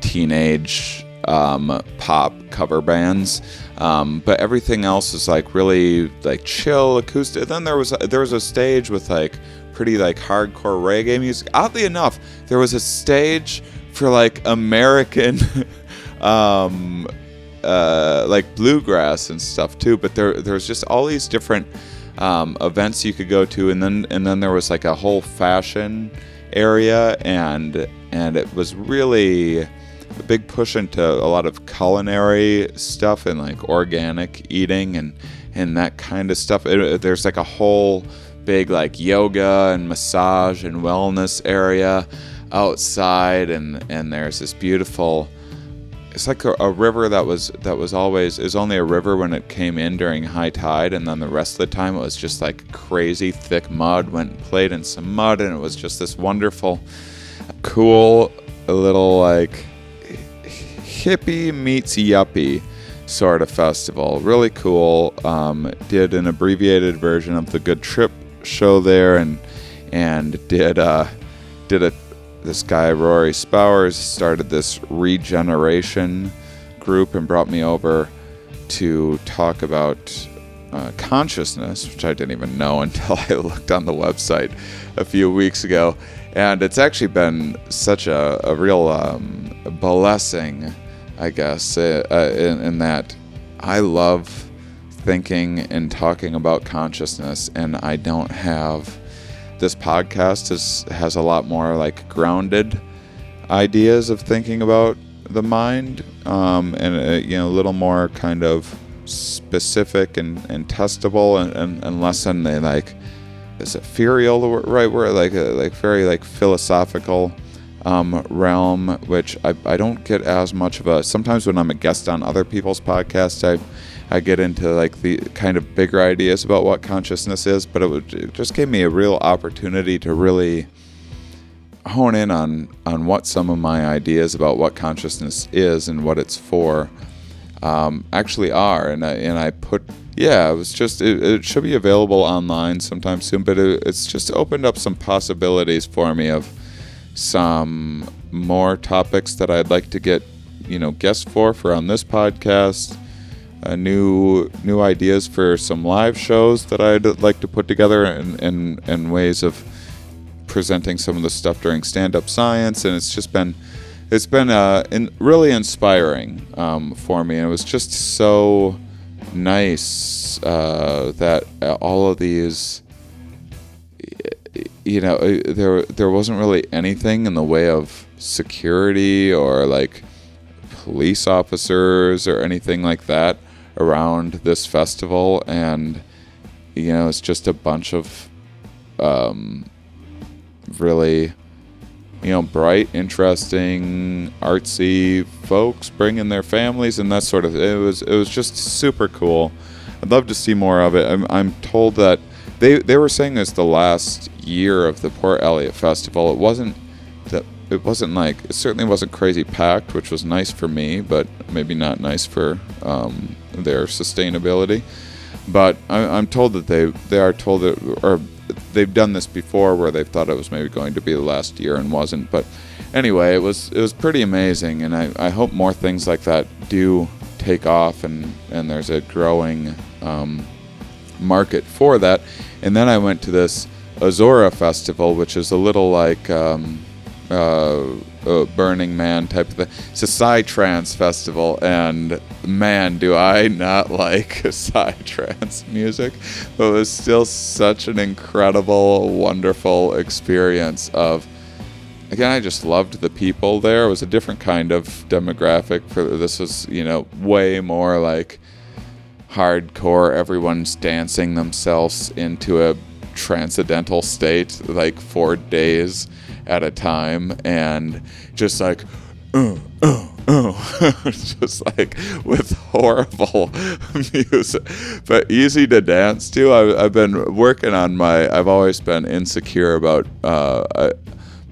B: teenage um, pop cover bands. Um, but everything else is like really like chill acoustic. Then there was there was a stage with like pretty like hardcore reggae music. Oddly enough, there was a stage for like American um, uh, like bluegrass and stuff too. But there there's just all these different um, events you could go to, and then and then there was like a whole fashion area, and and it was really a big push into a lot of culinary stuff and like organic eating and and that kind of stuff. It, there's like a whole big like yoga and massage and wellness area outside, and and there's this beautiful. It's like a, a river that was that was always is only a river when it came in during high tide, and then the rest of the time it was just like crazy thick mud. Went and played in some mud, and it was just this wonderful, cool little like hippie meets yuppie sort of festival. Really cool. Um, did an abbreviated version of the Good Trip show there, and and did uh, did a this guy Rory Spowers started this regeneration group and brought me over to talk about uh, consciousness, which I didn't even know until I looked on the website a few weeks ago. And it's actually been such a, a real um, blessing, I guess, uh, uh, in, in that I love thinking and talking about consciousness, and I don't have this podcast is, has a lot more like grounded ideas of thinking about the mind um, and uh, you know a little more kind of specific and, and testable and, and, and less than the like is ethereal the right word? Like a, like very like philosophical um, realm which I, I don't get as much of a sometimes when i'm a guest on other people's podcasts i I get into like the kind of bigger ideas about what consciousness is, but it, would, it just gave me a real opportunity to really hone in on on what some of my ideas about what consciousness is and what it's for um, actually are, and I and I put yeah, it was just it, it should be available online sometime soon, but it, it's just opened up some possibilities for me of some more topics that I'd like to get you know guests for for on this podcast uh, new new ideas for some live shows that I'd like to put together and and, and ways of presenting some of the stuff during stand up science. And it's just been it's been uh, in, really inspiring um, for me. And it was just so nice uh, that all of these you know there there wasn't really anything in the way of security or like police officers or anything like that around this festival, and you know, it's just a bunch of um, really, you know, bright, interesting, artsy folks bringing their families and that sort of. It was it was just super cool. I'd love to see more of it. I'm I'm told that they they were saying this the last year of the Port Eliot Festival. It wasn't that it wasn't like it certainly wasn't crazy packed, which was nice for me, but maybe not nice for um, their sustainability. But I, am told that they they are told that or they've done this before where they've thought it was maybe going to be the last year and wasn't. But anyway, it was it was pretty amazing, and I, I hope more things like that do take off and and there's a growing um, market for that. And then I went to this Ozora festival, which is a little like um, uh, uh, Burning Man type of thing. It's a Psytrance festival, and man, do I not like Psytrance music. But it was still such an incredible, wonderful experience of. Again, I just loved the people there. It was a different kind of demographic. For this was, you know, way more like hardcore. Everyone's dancing themselves into a transcendental state, like for days at a time and just like, uh, uh, uh, just like with horrible music, but easy to dance to. I, have been working on my, I've always been insecure about, uh,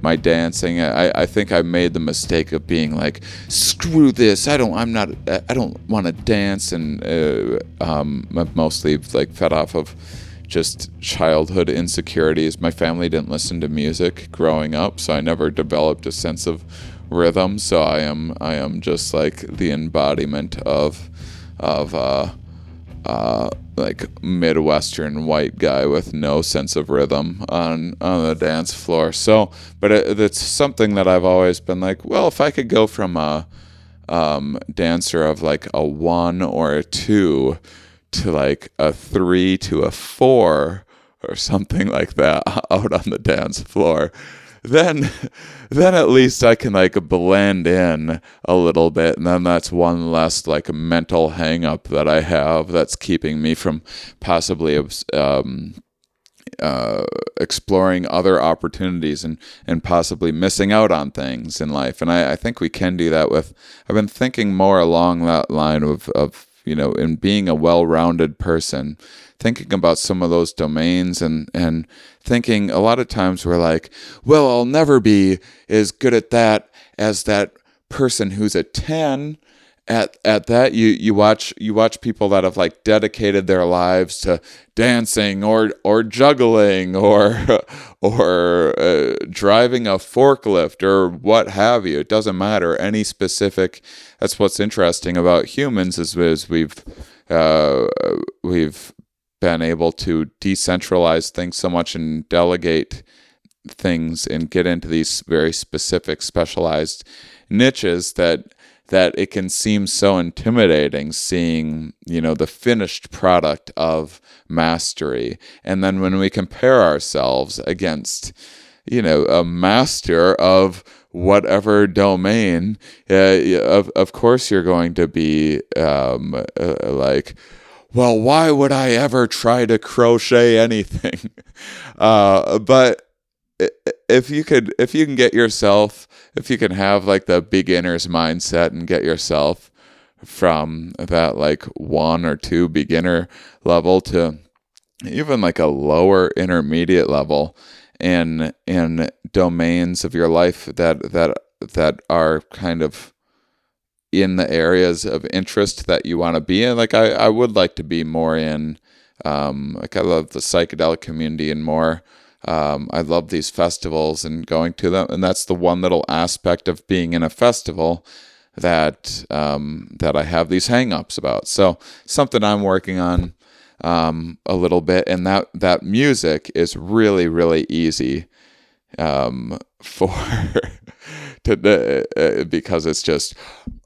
B: my dancing. I, I think I made the mistake of being like, screw this. I don't. I'm not. I don't want to dance. And uh, um, I'm mostly like fed off of just childhood insecurities. My family didn't listen to music growing up, so I never developed a sense of rhythm. So I am I am just like the embodiment of of uh, uh, like midwestern white guy with no sense of rhythm on on the dance floor. So, but it, it's something that I've always been like, well, if I could go from a um, dancer of like a one or a two to like a three to a four or something like that out on the dance floor then then at least I can like blend in a little bit and then that's one less like mental hang up that I have that's keeping me from possibly um, uh, exploring other opportunities and, and possibly missing out on things in life. And I, I think we can do that with, I've been thinking more along that line of, of you know, in being a well rounded person thinking about some of those domains and and thinking a lot of times we're like, well, I'll never be as good at that as that person who's a 10 at at that you you watch you watch people that have like dedicated their lives to dancing or or juggling or or uh, driving a forklift or what have you. It doesn't matter. Any specific that's what's interesting about humans is, is we've uh, we've been able to decentralize things so much and delegate things and get into these very specific specialized niches that that it can seem so intimidating seeing you know the finished product of mastery and then when we compare ourselves against you know a master of whatever domain uh, of of course you're going to be um, uh, like well, why would I ever try to crochet anything? Uh, but if you could, if you can get yourself, if you can have like the beginner's mindset and get yourself from that like one or two beginner level to even like a lower intermediate level in in domains of your life that that that are kind of in the areas of interest that you want to be in. Like I, I would like to be more in um, like I love the psychedelic community and more. Um, I love these festivals and going to them, and that's the one little aspect of being in a festival that um, that I have these hangups about. So something I'm working on um, a little bit, and that that music is really really easy um, for to uh, because it's just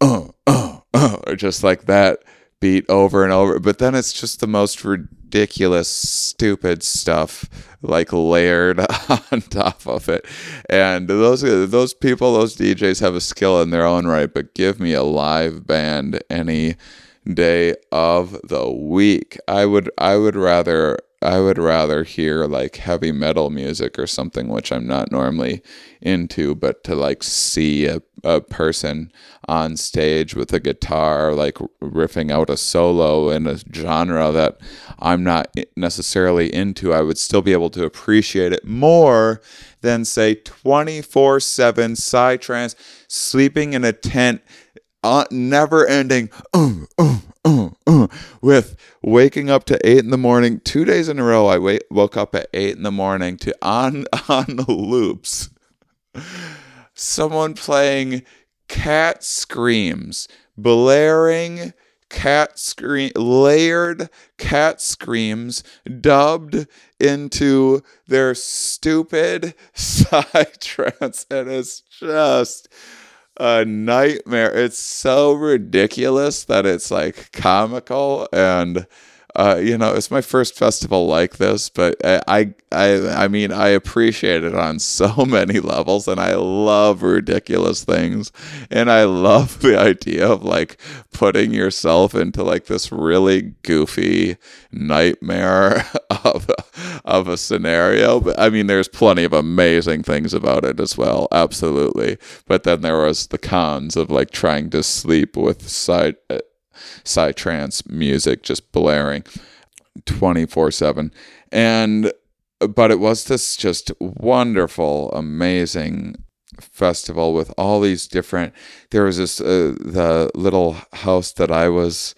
B: uh, uh, uh, or just like that beat over and over. But then it's just the most ridiculous, stupid stuff like layered on top of it. And those those people, those DJs have a skill in their own right. But give me a live band any day of the week. I would I would rather I would rather hear like heavy metal music or something which I'm not normally into, but to like see a, a person on stage with a guitar, like riffing out a solo in a genre that I'm not necessarily into, I would still be able to appreciate it more than say 24 7 psytrance, sleeping in a tent, uh, never ending. Uh, uh, with waking up to eight in the morning two days in a row. I wait, woke up at eight in the morning to on on the loops. Someone playing cat screams, blaring cat scream, layered cat screams, dubbed into their stupid psytrance, and it's just a nightmare. It's so ridiculous that it's like comical and uh, you know, it's my first festival like this, but I, I, I mean, I appreciate it on so many levels, and I love ridiculous things, and I love the idea of like putting yourself into like this really goofy nightmare of of a scenario. But I mean, there's plenty of amazing things about it as well, absolutely. But then there was the cons of like trying to sleep with side psytrance music just blaring 24 7. And, but it was this just wonderful, amazing festival with all these different, there was this, uh, the little house that I was,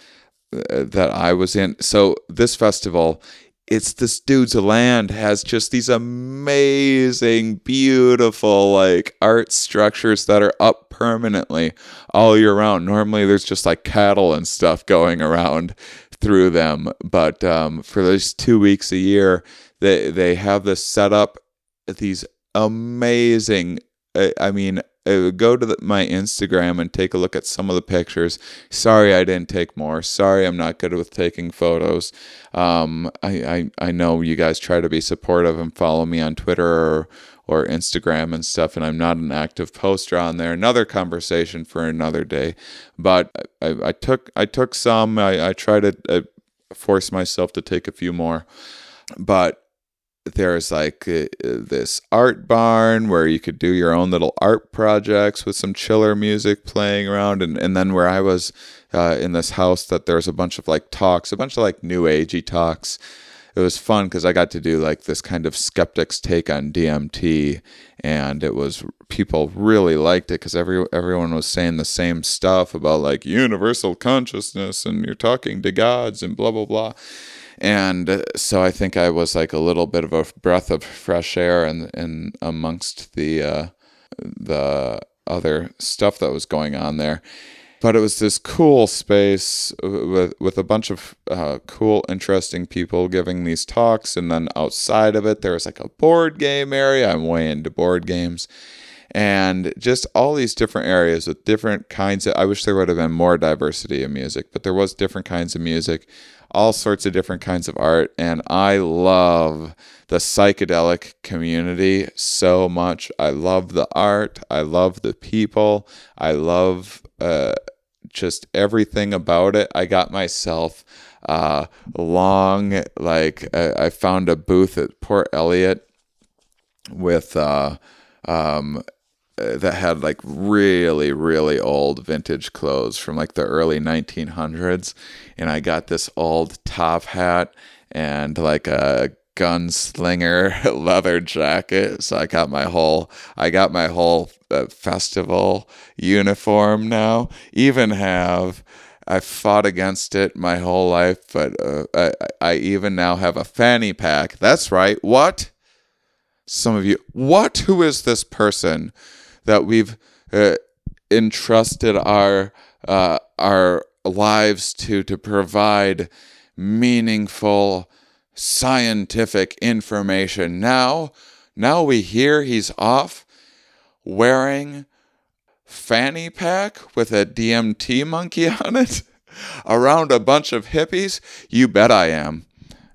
B: uh, that I was in. So this festival, it's this dude's land has just these amazing, beautiful like art structures that are up permanently all year round. Normally, there's just like cattle and stuff going around through them, but um, for those two weeks a year, they they have this set up these amazing. uh, I mean, uh, go to the, my Instagram and take a look at some of the pictures. Sorry, I didn't take more. Sorry, I'm not good with taking photos. Um, I, I I know you guys try to be supportive and follow me on Twitter or or Instagram and stuff, and I'm not an active poster on there. Another conversation for another day. But I, I took I took some. I, I try to uh, force myself to take a few more, but there's like uh, this art barn where you could do your own little art projects with some chiller music playing around and, and then where i was uh, in this house that there's a bunch of like talks a bunch of like new agey talks it was fun because i got to do like this kind of skeptics take on dmt and it was people really liked it because every everyone was saying the same stuff about like universal consciousness and you're talking to gods and blah blah blah and uh, so I think I was like a little bit of a breath of fresh air and in amongst the uh, the other stuff that was going on there. But it was this cool space with with a bunch of uh, cool, interesting people giving these talks, and then outside of it, there was like a board game area. I'm way into board games, and just all these different areas with different kinds of. I wish there would have been more diversity in music, but there was different kinds of music all sorts of different kinds of art. And I love the psychedelic community so much. I love the art. I love the people. I love uh, just everything about it. I got myself uh, long, like, I, I found a booth at Port Eliot with. Uh, um, that had like really really old vintage clothes from like the early 1900s and i got this old top hat and like a gunslinger leather jacket so i got my whole i got my whole uh, festival uniform now even have I fought against it my whole life, but uh, I, I even now have a fanny pack. That's right. What? Some of you, what? Who is this person? that we've uh, entrusted our uh, our lives to to provide meaningful scientific information. Now, now we hear he's off wearing fanny pack with a DMT monkey on it around a bunch of hippies. You bet I am,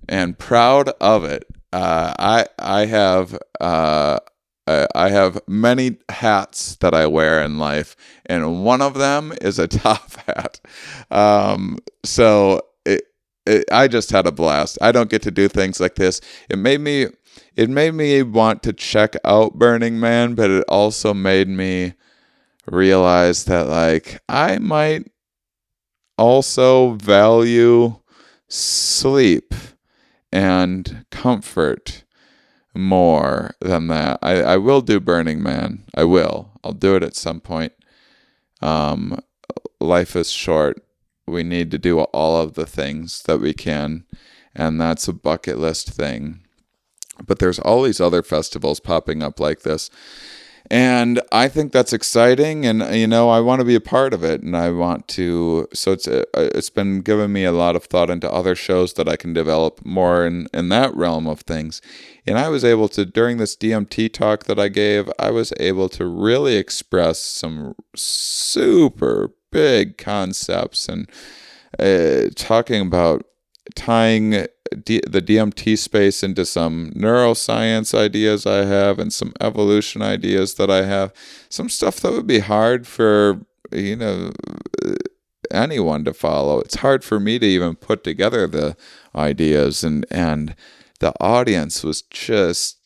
B: and proud of it. Uh, I I have uh, I have many hats that I wear in life, and one of them is a top hat. Um, so I just had a blast. I don't get to do things like this. It made me, it made me want to check out Burning Man, but it also made me realize that like I might also value sleep and comfort more than that. I, I will do Burning Man. I will. I'll do it at some point. Um, life is short. We need to do all of the things that we can, and that's a bucket list thing. But there's all these other festivals popping up like this and I think that's exciting, and you know I want to be a part of it, and I want to. So it's uh, it's been giving me a lot of thought into other shows that I can develop more in in that realm of things, and I was able to during this DMT talk that I gave, I was able to really express some super big concepts and uh, talking about tying D- the DMT space into some neuroscience ideas I have and some evolution ideas that I have. Some stuff that would be hard for, you know, anyone to follow. It's hard for me to even put together the ideas and and the audience was just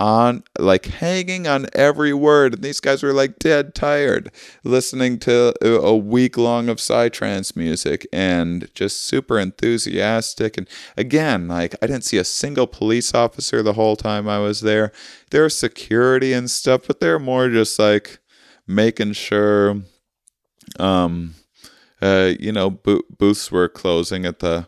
B: on like hanging on every word. And these guys were like dead tired listening to a week long of psytrance music and just super enthusiastic. And again like i didn't see a single police officer the whole time i was there. There's security and stuff but they're more just like making sure um uh you know bo- booths were closing at the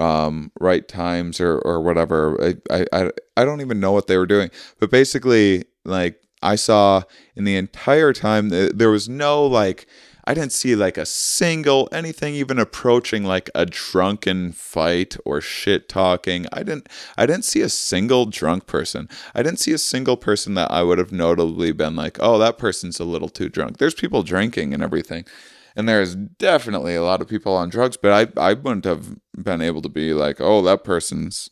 B: um, right times or or whatever. I, I I don't even know what they were doing, but basically, like I saw in the entire time there was no like I didn't see like a single anything even approaching like a drunken fight or shit talking. I didn't I didn't see a single drunk person. I didn't see a single person that I would have notably been like, "Oh, that person's a little too drunk." There's people drinking and everything. And there's definitely a lot of people on drugs, but I I wouldn't have been able to be like, "Oh, that person's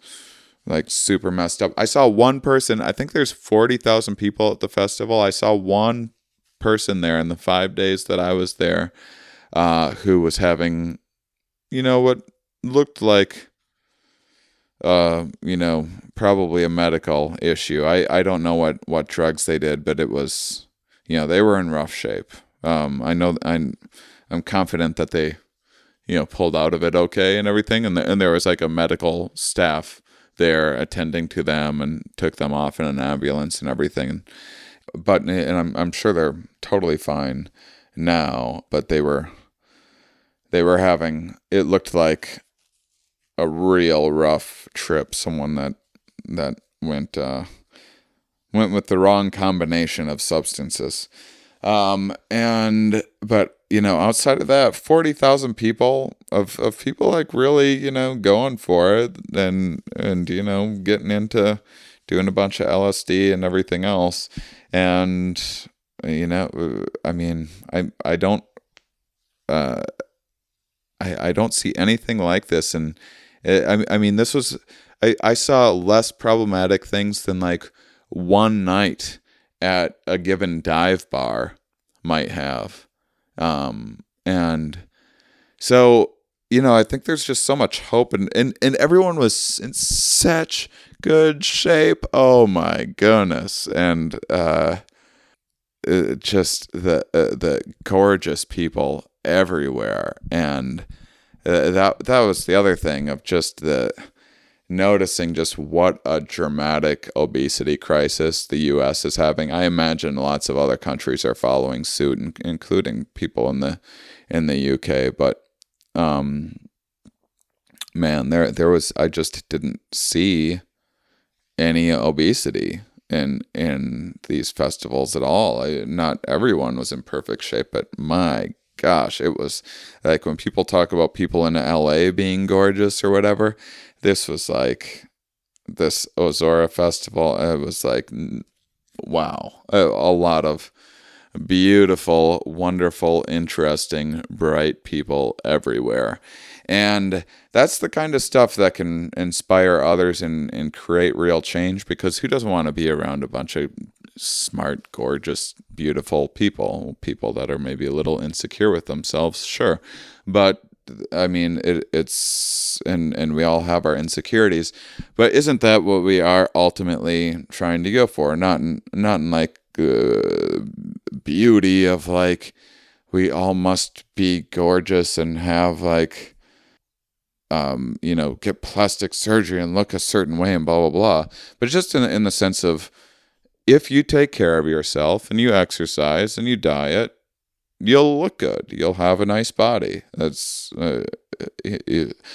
B: like super messed up." I saw one person, I think there's 40,000 people at the festival. I saw one person there in the five days that I was there uh, who was having, you know, what looked like, uh, you know, probably a medical issue. I, I don't know what, what drugs they did, but it was, you know, they were in rough shape. Um, I know I'm, I'm confident that they, you know, pulled out of it okay and everything. And, the, and there was like a medical staff there attending to them and took them off in an ambulance and everything but and I'm I'm sure they're totally fine now, but they were they were having it looked like a real rough trip. Someone that that went uh, went with the wrong combination of substances. Um, and but you know, outside of that, forty thousand people of of people like really you know going for it and and you know getting into doing a bunch of LSD and everything else. And you know i mean i i don't uh i i don't see anything like this. And i i mean this was i i saw less problematic things than like one night at a given dive bar might have um and so you know i think there's just so much hope and and, and everyone was in such good shape. Oh my goodness. And uh, uh just the uh, the gorgeous people everywhere and uh, that that was the other thing of just the noticing just what a dramatic obesity crisis the US is having. I imagine lots of other countries are following suit including people in the in the UK, but um man, there there was I just didn't see any obesity in in these festivals at all. I, not everyone was in perfect shape, but my gosh, it was like when people talk about people in LA being gorgeous or whatever. This was like this Ozora festival. It was like wow, a, a lot of beautiful, wonderful, interesting, bright people everywhere. And that's the kind of stuff that can inspire others and, and create real change because who doesn't want to be around a bunch of smart, gorgeous, beautiful people? People that are maybe a little insecure with themselves, sure. But I mean, it, it's and and we all have our insecurities, but isn't that what we are ultimately trying to go for? Not in, not in like uh, beauty of like we all must be gorgeous and have like um, you know, get plastic surgery and look a certain way and blah blah blah. But just in in the sense of if you take care of yourself and you exercise and you diet, you'll look good. You'll have a nice body. That's uh,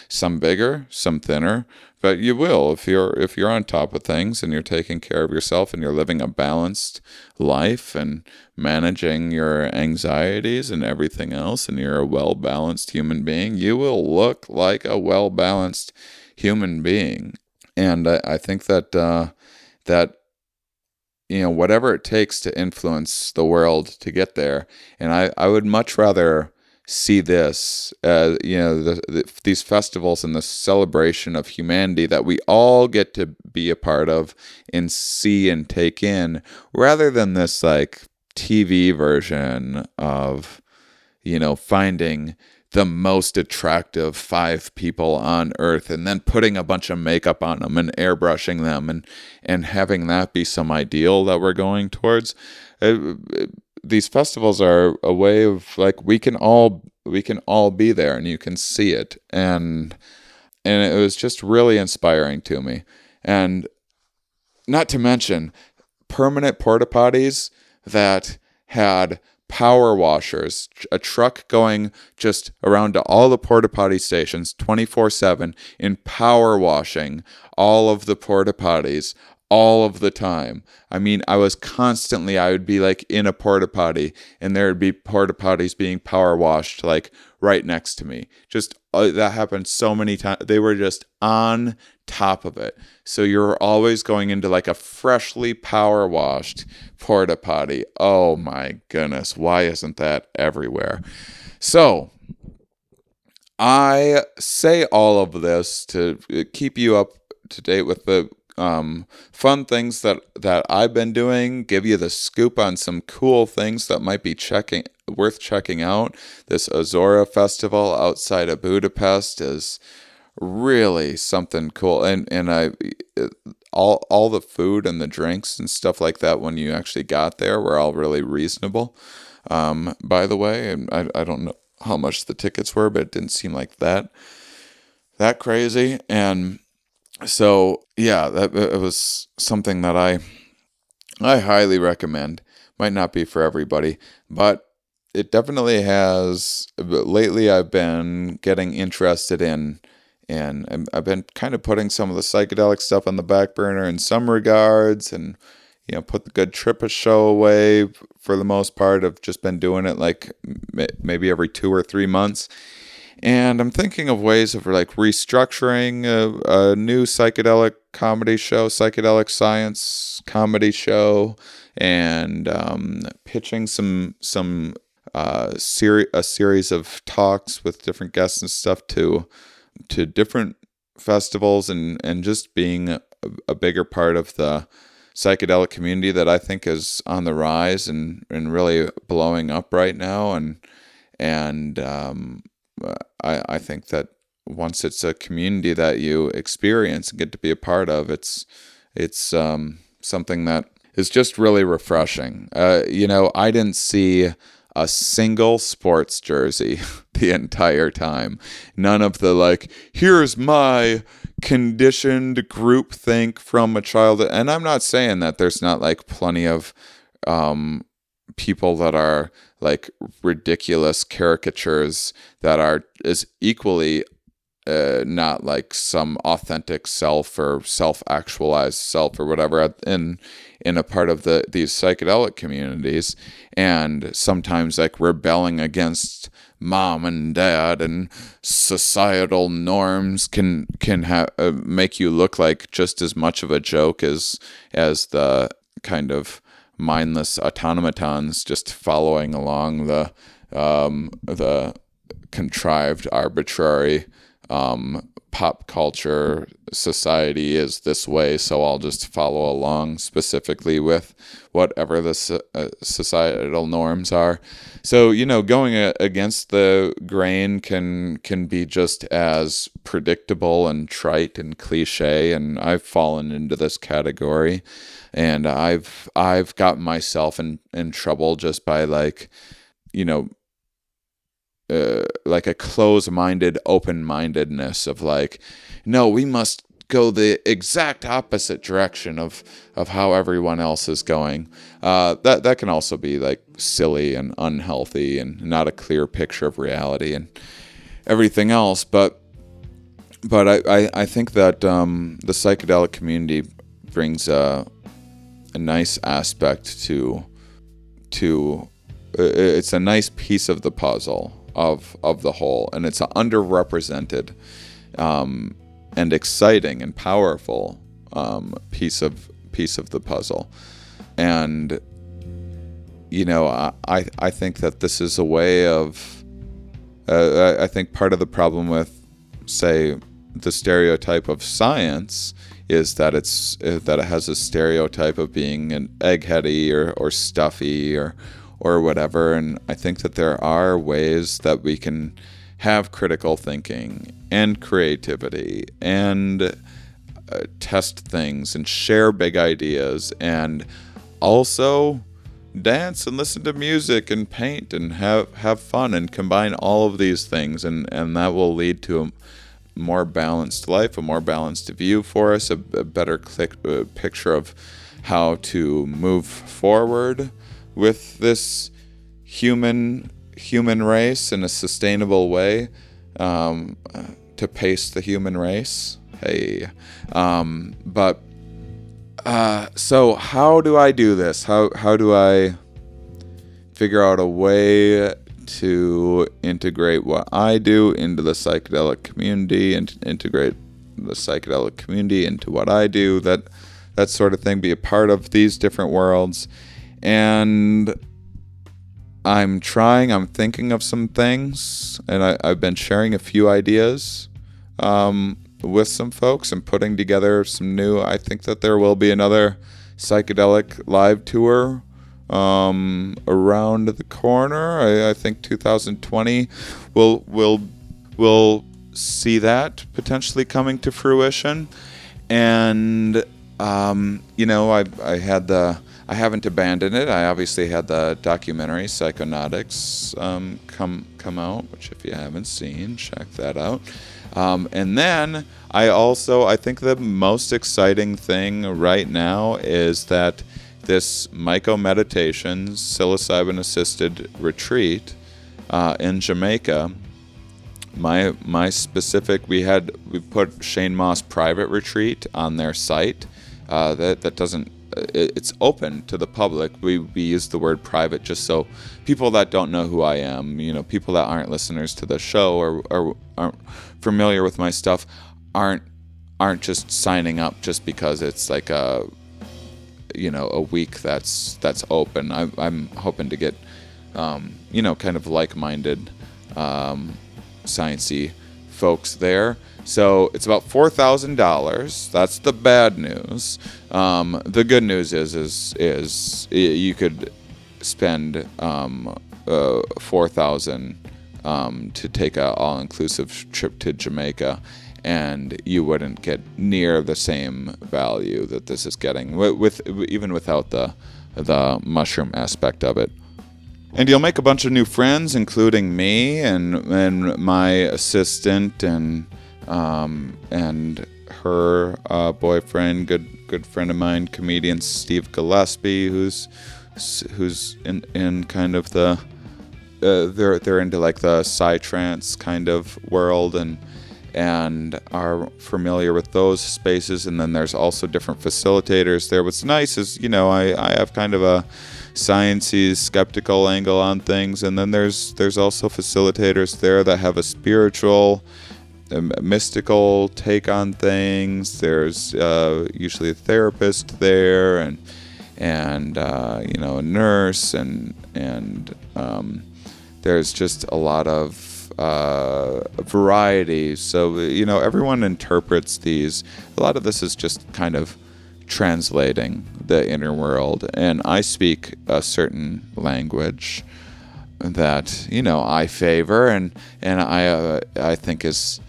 B: some bigger, some thinner, but you will if you're if you're on top of things and you're taking care of yourself and you're living a balanced life and managing your anxieties and everything else and you're a well-balanced human being, you will look like a well-balanced human being. And I, I think that uh, that you know whatever it takes to influence the world to get there, and I I would much rather see this as you know the, the, these festivals and the celebration of humanity that we all get to be a part of and see and take in rather than this like tv version of you know finding the most attractive five people on earth and then putting a bunch of makeup on them and airbrushing them and and having that be some ideal that we're going towards uh, these festivals are a way of like we can all we can all be there and you can see it. And and it was just really inspiring to me. And not to mention permanent porta potties that had power washers, a truck going just around to all the porta potty stations 24 7 in power washing all of the porta potties all of the time. I mean, I was constantly, I would be like in a porta potty and there would be porta potties being power washed like right next to me. Just uh, that happened so many times. They were just on top of it. So you're always going into like a freshly power washed porta potty. Oh my goodness. Why isn't that everywhere? So I say all of this to keep you up to date with the um, fun things that that I've been doing. Give you the scoop on some cool things that might be checking worth checking out. This Ozora Festival outside of Budapest is really something cool, and and I all all the food and the drinks and stuff like that when you actually got there were all really reasonable. Um, by the way, and I I don't know how much the tickets were, but it didn't seem like that that crazy and so yeah, that it was something that I I highly recommend. Might not be for everybody, but it definitely has. Lately, I've been getting interested in, and I've been kind of putting some of the psychedelic stuff on the back burner in some regards, and you know, put the good trip a show away for the most part. I've just been doing it like maybe every two or three months and I'm thinking of ways of like restructuring a, a new psychedelic comedy show, psychedelic science comedy show, and um, pitching some some uh, a series of talks with different guests and stuff to to different festivals and and just being a, a bigger part of the psychedelic community that I think is on the rise and and really blowing up right now. And and um, I, I think that once it's a community that you experience and get to be a part of, it's it's um, something that is just really refreshing. Uh, you know, I didn't see a single sports jersey the entire time. None of the like, here's my conditioned group think from a child. And I'm not saying that there's not like plenty of um, people that are like ridiculous caricatures that are is equally uh, not like some authentic self or self-actualized self or whatever in in a part of the these psychedelic communities and sometimes like rebelling against mom and dad and societal norms can can ha- uh, make you look like just as much of a joke as as the kind of mindless automatons just following along the um, the contrived arbitrary um, pop culture society is this way so i'll just follow along specifically with whatever the uh, societal norms are. So you know going against the grain can can be just as predictable and trite and cliche and i've fallen into this category and I've I've gotten myself in in trouble just by like you know uh, like a close-minded open-mindedness of like no we must go the exact opposite direction of of how everyone else is going. Uh, that that can also be like silly and unhealthy and not a clear picture of reality and everything else. But but I, I, I think that um, the psychedelic community brings a nice aspect to to it's a nice piece of the puzzle of of the whole, and it's an underrepresented um, and exciting and powerful um, piece of piece of the puzzle, and you know I I think that this is a way of uh, I think part of the problem with say the stereotype of science is that it's uh, that it has a stereotype of being an eggheady or, or stuffy or or whatever. And I think that there are ways that we can have critical thinking and creativity and uh, test things and share big ideas and also dance and listen to music and paint and have have fun and combine all of these things. And and that will lead to more balanced life, a more balanced view for us, a, a better click, uh, picture of how to move forward with this human human race in a sustainable way um, to pace the human race. Hey, um, but uh, so how do I do this? How how do I figure out a way to integrate what I do into the psychedelic community and integrate the psychedelic community into what I do? That that sort of thing. Be a part of these different worlds, and I'm trying. I'm thinking of some things, and I, have been sharing a few ideas um, with some folks and putting together some new. I think that there will be another psychedelic live tour um, around the corner. I, I, think 2020 will will will see that potentially coming to fruition, and um, you know I I had the I haven't abandoned it. I obviously had the documentary Psychonautics um, come come out, which if you haven't seen, check that out. Um, and then I also I think the most exciting thing right now is that this Myco Meditations psilocybin assisted retreat uh, in Jamaica. My my specific we had we put Shane Mauss private retreat on their site. Uh, that that doesn't it's open to the public. We, we use the word private just so people that don't know who I am, you know, people that aren't listeners to the show or, or aren't familiar with my stuff, aren't aren't just signing up just because it's like a you know a week that's that's open. I, I'm hoping to get um, you know kind of like-minded um, sciency folks there. So it's about four thousand dollars. That's the bad news. Um, the good news is is is you could spend um, uh, four thousand um, to take a all-inclusive trip to Jamaica, and you wouldn't get near the same value that this is getting with, with even without the the mushroom aspect of it. And you'll make a bunch of new friends, including me and and my assistant and um, and her uh, boyfriend, good good friend of mine, comedian Steve Gillespie, who's who's in in kind of the uh, they're they're into like the psytrance kind of world and and are familiar with those spaces. And then there's also different facilitators there. What's nice is you know i, I have kind of a sciencey skeptical angle on things. And then there's there's also facilitators there that have a spiritual a mystical take on things. There's uh, usually a therapist there, and and uh, you know a nurse, and and um, there's just a lot of uh, variety. So you know everyone interprets these. A lot of this is just kind of translating the inner world, and I speak a certain language that you know I favor and and I uh, I think is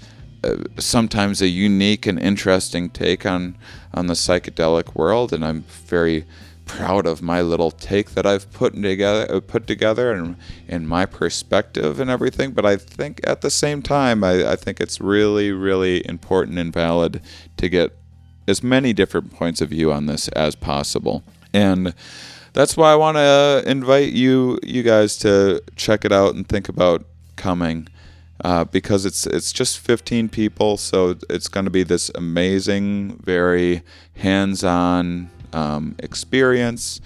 B: sometimes a unique and interesting take on on the psychedelic world, and I'm very proud of my little take that I've put together, uh, put together, and in my perspective and everything. But I think at the same time, I, I think it's really, really important and valid to get as many different points of view on this as possible, and that's why I want to invite you, you guys, to check it out and think about coming uh, because it's it's just 15 people, so it's going to be this amazing, very hands-on um, experience,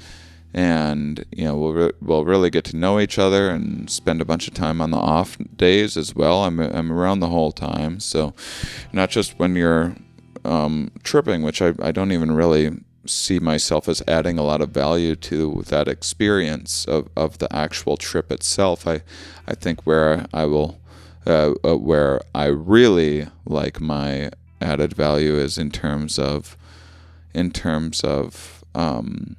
B: and you know we'll re- we'll really get to know each other and spend a bunch of time on the off days as well. I'm I'm around the whole time, so not just when you're um, tripping, which I I don't even really see myself as adding a lot of value to that experience of, of the actual trip itself. I I think where I will uh, uh, where I really like my added value is in terms of in terms of um,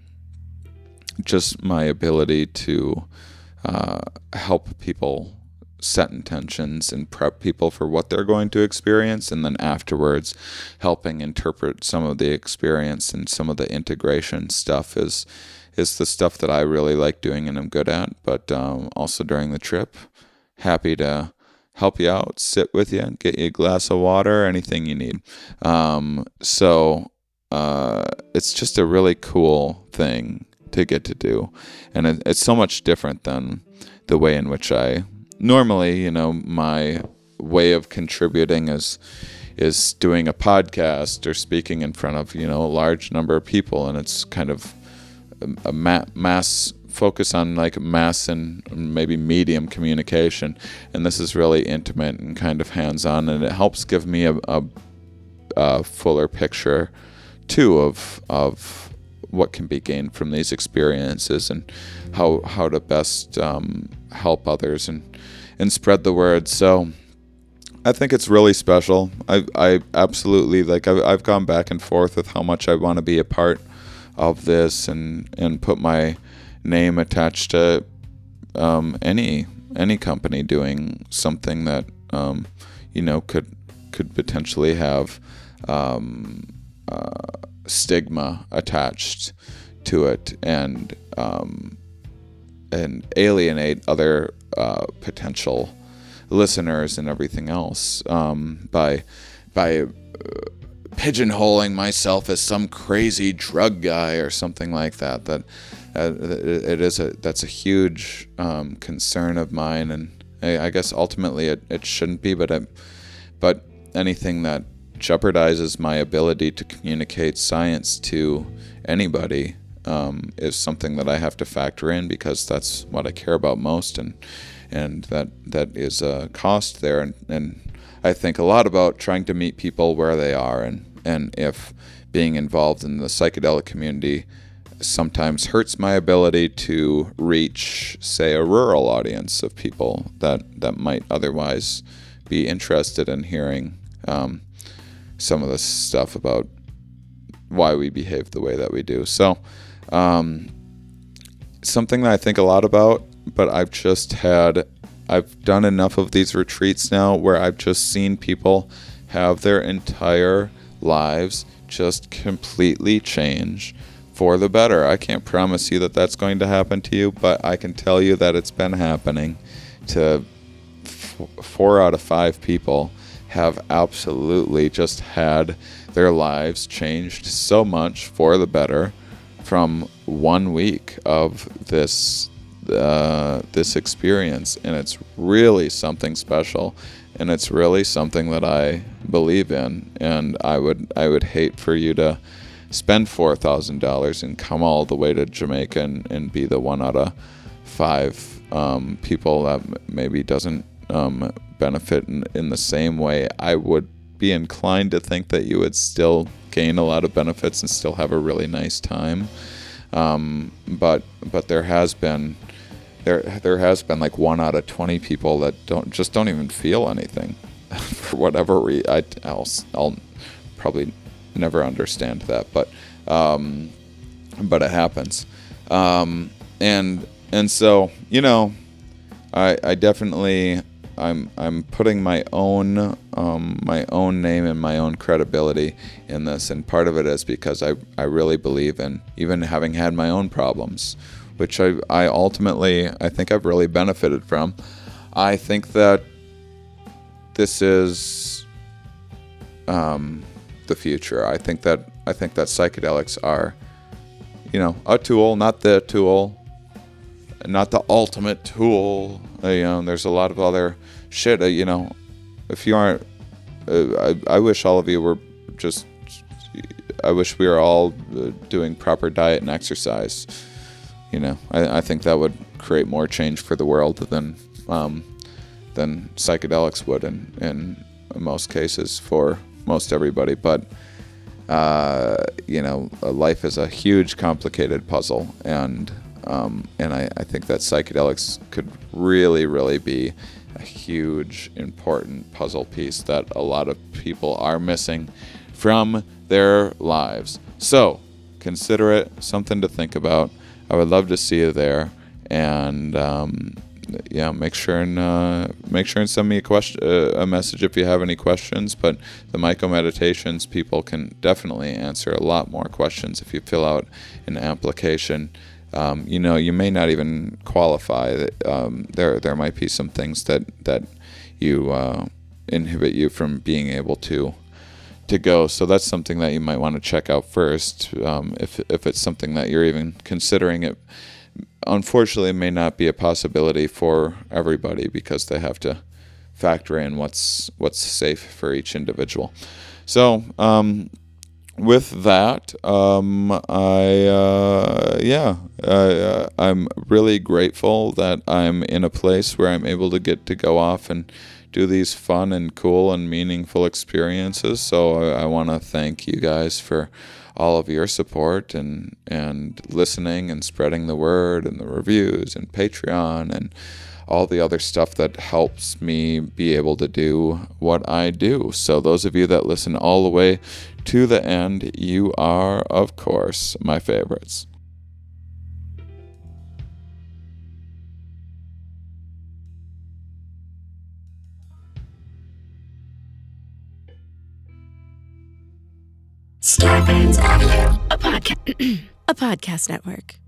B: just my ability to uh, help people set intentions and prep people for what they're going to experience and then afterwards helping interpret some of the experience and some of the integration stuff is is the stuff that I really like doing and I'm good at but um, also during the trip happy to help you out, sit with you, get you a glass of water, anything you need. Um, so uh, it's just a really cool thing to get to do, and it, it's so much different than the way in which I normally, you know, my way of contributing is is doing a podcast or speaking in front of you know a large number of people, and it's kind of a, ma- mass focus on like mass and maybe medium communication, and this is really intimate and kind of hands-on, and it helps give me a, a, a fuller picture too of of what can be gained from these experiences and how how to best um, help others and and spread the word. So I think it's really special. I I absolutely like I've, I've gone back and forth with how much I want to be a part of this and and put my name attached to um, any any company doing something that um, you know could could potentially have um, uh, stigma attached to it and um, and alienate other uh, potential listeners and everything else um, by by uh, pigeonholing myself as some crazy drug guy or something like that. That uh, it is a that's a huge um, concern of mine, and I, guess ultimately it, it shouldn't be. But I, but anything that jeopardizes my ability to communicate science to anybody um, is something that I have to factor in because that's what I care about most, and and that that is a cost there. And, and I think a lot about trying to meet people where they are, and and if being involved in the psychedelic community sometimes hurts my ability to reach, say, a rural audience of people that that might otherwise be interested in hearing um, some of the stuff about why we behave the way that we do. So, um, something that I think a lot about but I've just had I've done enough of these retreats now where I've just seen people have their entire lives just completely change for the better. I can't promise you that that's going to happen to you, but I can tell you that it's been happening to f- four out of five people have absolutely just had their lives changed so much for the better from one week of this uh, this experience, and it's really something special, and it's really something that I believe in, and I would I would hate for you to spend four thousand dollars and come all the way to Jamaica and, and be the one out of five um, people that maybe doesn't um, benefit in, in the same way. I would be inclined to think that you would still gain a lot of benefits and still have a really nice time. Um, but but there has been there there has been like one out of 20 people that don't just don't even feel anything for whatever reason I, I'll, I'll probably never understand that but um, but it happens um, and and so you know I, I definitely I'm I'm putting my own um, my own name and my own credibility in this, and part of it is because I, I really believe in even having had my own problems which I, I ultimately I think I've really benefited from. I think that this is um, the future. I think that I think that psychedelics are, you know, a tool, not the tool, not the ultimate tool. Uh, you know, there's a lot of other shit. Uh, you know, if you aren't, uh, I, I wish all of you were just. I wish we were all uh, doing proper diet and exercise you know, I, I think that would create more change for the world than um, than psychedelics would in, in most cases for most everybody. But uh, you know, life is a huge, complicated puzzle, and um, and I, I think that psychedelics could really, really be a huge, important puzzle piece that a lot of people are missing from their lives. So consider it something to think about. I would love to see you there. And um, yeah, make sure and uh, make sure and send me a question, uh, a message if you have any questions. But the Myco Meditations people can definitely answer a lot more questions if you fill out an application. Um, you know, you may not even qualify. Um, there, there might be some things that that you uh, inhibit you from being able to to go. So that's something that you might want to check out first, um, if if it's something that you're even considering. It unfortunately it may not be a possibility for everybody because they have to factor in what's what's safe for each individual. So um, with that, um, I uh, yeah, uh, I'm really grateful that I'm in a place where I'm able to get to go off and do these fun and cool and meaningful experiences. So I, I want to thank you guys for all of your support and and listening and spreading the word and the reviews and Patreon and all the other stuff that helps me be able to do what I do. So those of you that listen all the way to the end, you are of course my favorites.
D: Starburns Audio, a podcast, a podcast network.